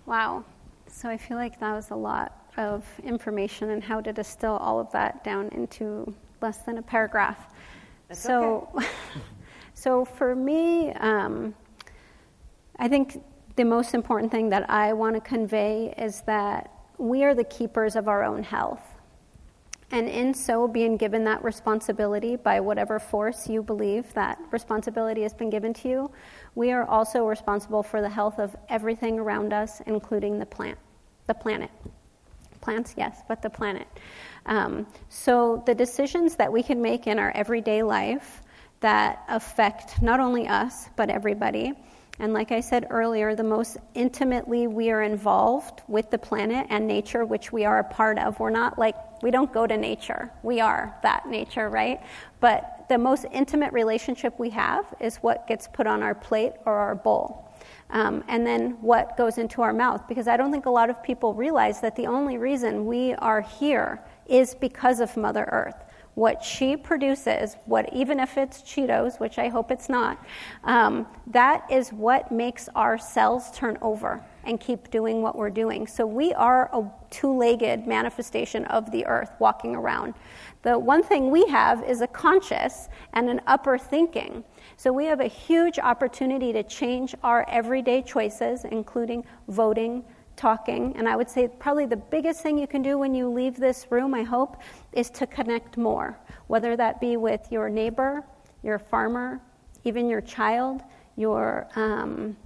Wow. So I feel like that was a lot of information and how to distill all of that down into less than a paragraph. That's so, okay. so for me, um, I think the most important thing that I want to convey is that we are the keepers of our own health. And in so being given that responsibility by whatever force you believe that responsibility has been given to you, we are also responsible for the health of everything around us, including the plant, the planet. Plants, yes, but the planet. Um, so the decisions that we can make in our everyday life that affect not only us, but everybody. And like I said earlier, the most intimately we are involved with the planet and nature, which we are a part of. We're not like, we don't go to nature. We are that nature, right? But the most intimate relationship we have is what gets put on our plate or our bowl um, and then what goes into our mouth. Because I don't think a lot of people realize that the only reason we are here is because of Mother Earth. What she produces, what even if it's Cheetos, which I hope it's not, um, that is what makes our cells turn over and keep doing what we're doing. So we are a two-legged manifestation of the earth walking around. The one thing we have is a conscious and an upper thinking. So we have a huge opportunity to change our everyday choices, including voting, talking. And I would say probably the biggest thing you can do when you leave this room, I hope, is to connect more, whether that be with your neighbor, your farmer, even your child, your. Um,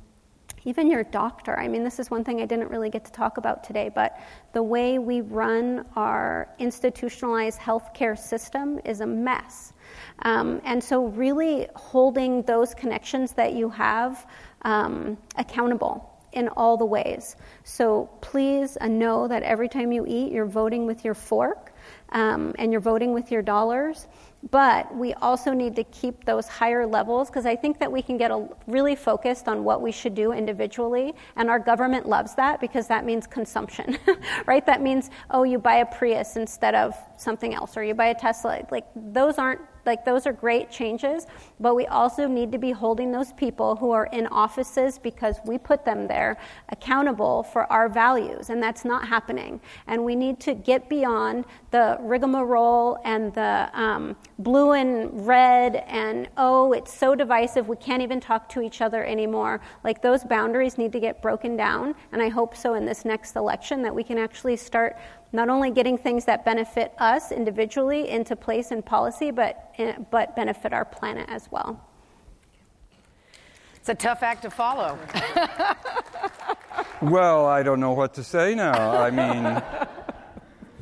even your doctor. I mean, this is one thing I didn't really get to talk about today, but the way we run our institutionalized healthcare system is a mess. Um, and so, really holding those connections that you have um, accountable in all the ways. So, please uh, know that every time you eat, you're voting with your fork um, and you're voting with your dollars. But we also need to keep those higher levels because I think that we can get a, really focused on what we should do individually. And our government loves that because that means consumption, right? That means, oh, you buy a Prius instead of something else, or you buy a Tesla. Like, those aren't like those are great changes, but we also need to be holding those people who are in offices because we put them there accountable for our values, and that's not happening. And we need to get beyond the rigmarole and the um, blue and red and oh, it's so divisive we can't even talk to each other anymore. Like those boundaries need to get broken down, and I hope so in this next election that we can actually start not only getting things that benefit us individually into place in policy, but, eh, but benefit our planet as well. It's a tough act to follow. well, I don't know what to say now. I mean,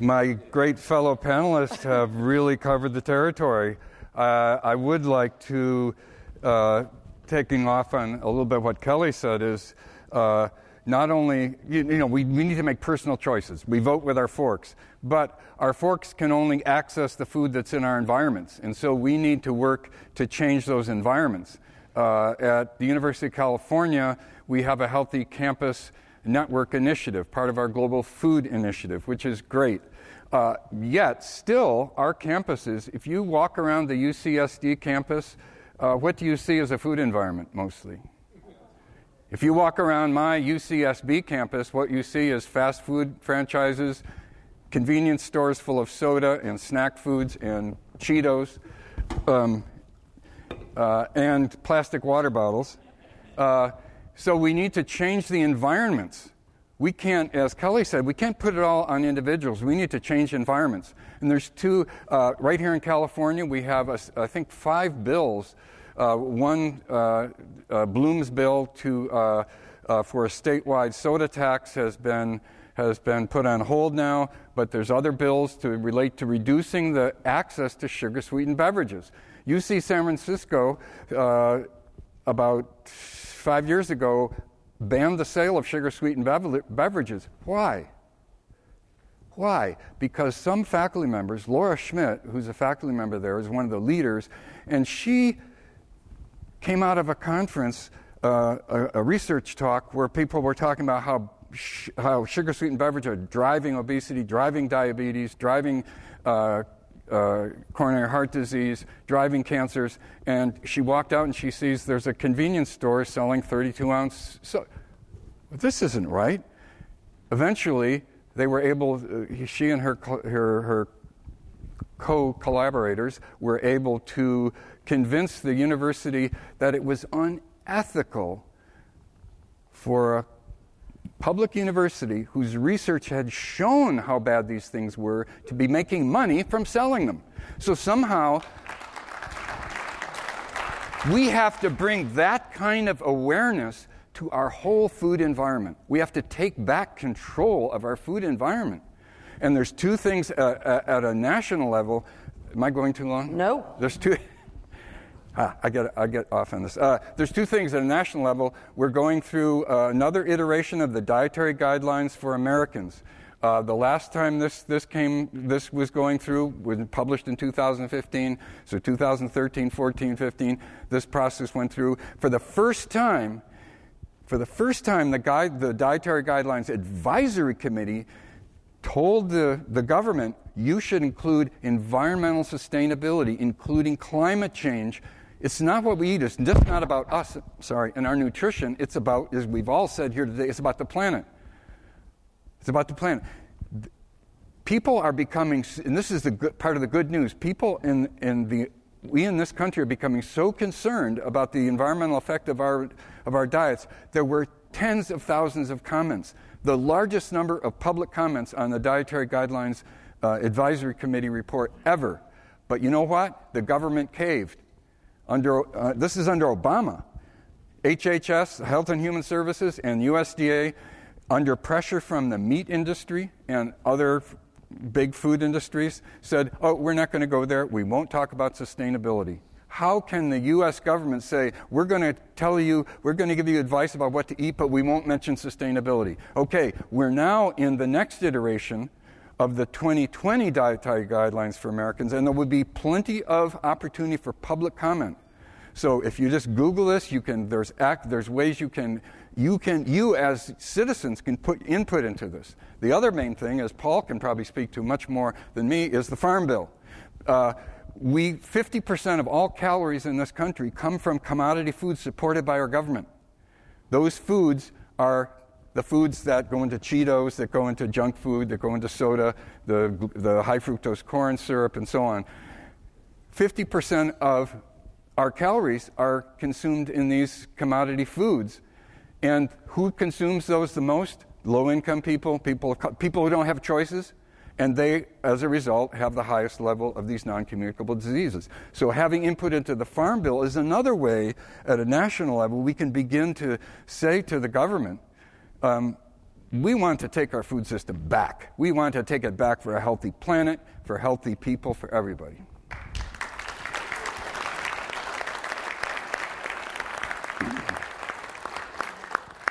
my great fellow panelists have really covered the territory. Uh, I would like to, uh, taking off on a little bit what Kelly said, is. Uh, not only, you, you know, we, we need to make personal choices. We vote with our forks, but our forks can only access the food that's in our environments. And so we need to work to change those environments. Uh, at the University of California, we have a healthy campus network initiative, part of our global food initiative, which is great. Uh, yet, still, our campuses, if you walk around the UCSD campus, uh, what do you see as a food environment mostly? If you walk around my UCSB campus, what you see is fast food franchises, convenience stores full of soda and snack foods and Cheetos, um, uh, and plastic water bottles. Uh, so we need to change the environments. We can't, as Kelly said, we can't put it all on individuals. We need to change environments. And there's two, uh, right here in California, we have, a, I think, five bills one, uh, uh, Bloom's bill to, uh, uh, for a statewide soda tax has been, has been put on hold now, but there's other bills to relate to reducing the access to sugar sweetened beverages. UC San Francisco, about five years ago, banned the sale of sugar sweetened beverages. Why? Why? Because some faculty members, Laura Schmidt, who's a faculty member there, is one of the leaders, and she came out of a conference, uh, a, a, research talk, where people were talking about how, sh- how sugar sweetened beverages are driving obesity, driving diabetes, driving uh, uh, coronary heart disease, driving cancers. And she walked out and she sees there's a convenience store selling 32 ounce. So this isn't right. Eventually, they were able, uh, she and her, her, her co collaborators were able to convince the university that it was unethical for a public university whose research had shown how bad these things were to be making money from selling them. So somehow, we have to bring that kind of awareness to our whole food environment. We have to take back control of our food environment. And there's two things uh, uh at a national level. Am I going too long? No. There's two. Ah, I get, I get off on this. Uh, there's two things at a national level. We're going through uh, another iteration of the dietary guidelines for Americans. Uh, the last time this, this came, this was going through, was published in 2015. So 2013, 14, 15, this process went through. For the first time, for the first time, the, guide, the Dietary Guidelines Advisory Committee told the, the government you should include environmental sustainability, including climate change, it's not what we eat. It's just not about us, sorry, and our nutrition. It's about, as we've all said here today, it's about the planet. It's about the planet. People are becoming, and this is the good, part of the good news, people in, in the, we in this country are becoming so concerned about the environmental effect of our, of our diets. There were tens of thousands of comments. The largest number of public comments on the Dietary Guidelines uh, Advisory Committee report ever. But you know what? The government caved. Under, uh, this is under Obama. HHS, Health and Human Services, and USDA, under pressure from the meat industry and other big food industries, said, Oh, we're not going to go there. We won't talk about sustainability. How can the U.S. government say, We're going to tell you, we're going to give you advice about what to eat, but we won't mention sustainability? Okay, we're now in the next iteration of the 2020 dietary guidelines for Americans, and there would be plenty of opportunity for public comment. So if you just Google this, you can there's act there's ways you can you can you as citizens can put input into this. The other main thing, as Paul can probably speak to much more than me, is the Farm Bill. Uh, we 50% of all calories in this country come from commodity foods supported by our government. Those foods are the foods that go into Cheetos, that go into junk food, that go into soda, the, the high fructose corn syrup, and so on. 50% of our calories are consumed in these commodity foods. And who consumes those the most? Low income people, people, people who don't have choices. And they, as a result, have the highest level of these non communicable diseases. So, having input into the Farm Bill is another way at a national level we can begin to say to the government, um, we want to take our food system back. We want to take it back for a healthy planet, for healthy people, for everybody.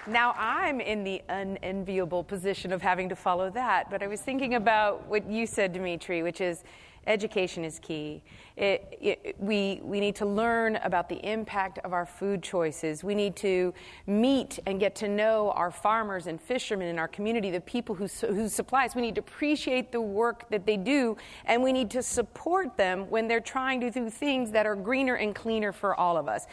Now I'm in the unenviable position of having to follow that, but I was thinking about what you said, Dimitri, which is education is key. It, it, we, we need to learn about the impact of our food choices. We need to meet and get to know our farmers and fishermen in our community, the people who, who supply us. We need to appreciate the work that they do, and we need to support them when they're trying to do things that are greener and cleaner for all of us.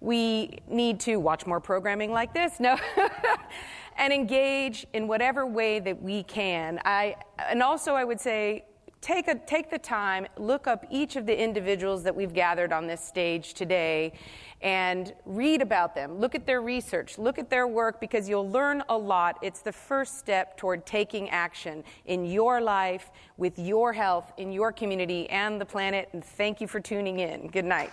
We need to watch more programming like this. No. and engage in whatever way that we can. I, and also, I would say, take, a, take the time, look up each of the individuals that we've gathered on this stage today, and read about them. Look at their research, look at their work, because you'll learn a lot. It's the first step toward taking action in your life, with your health, in your community, and the planet. And thank you for tuning in. Good night.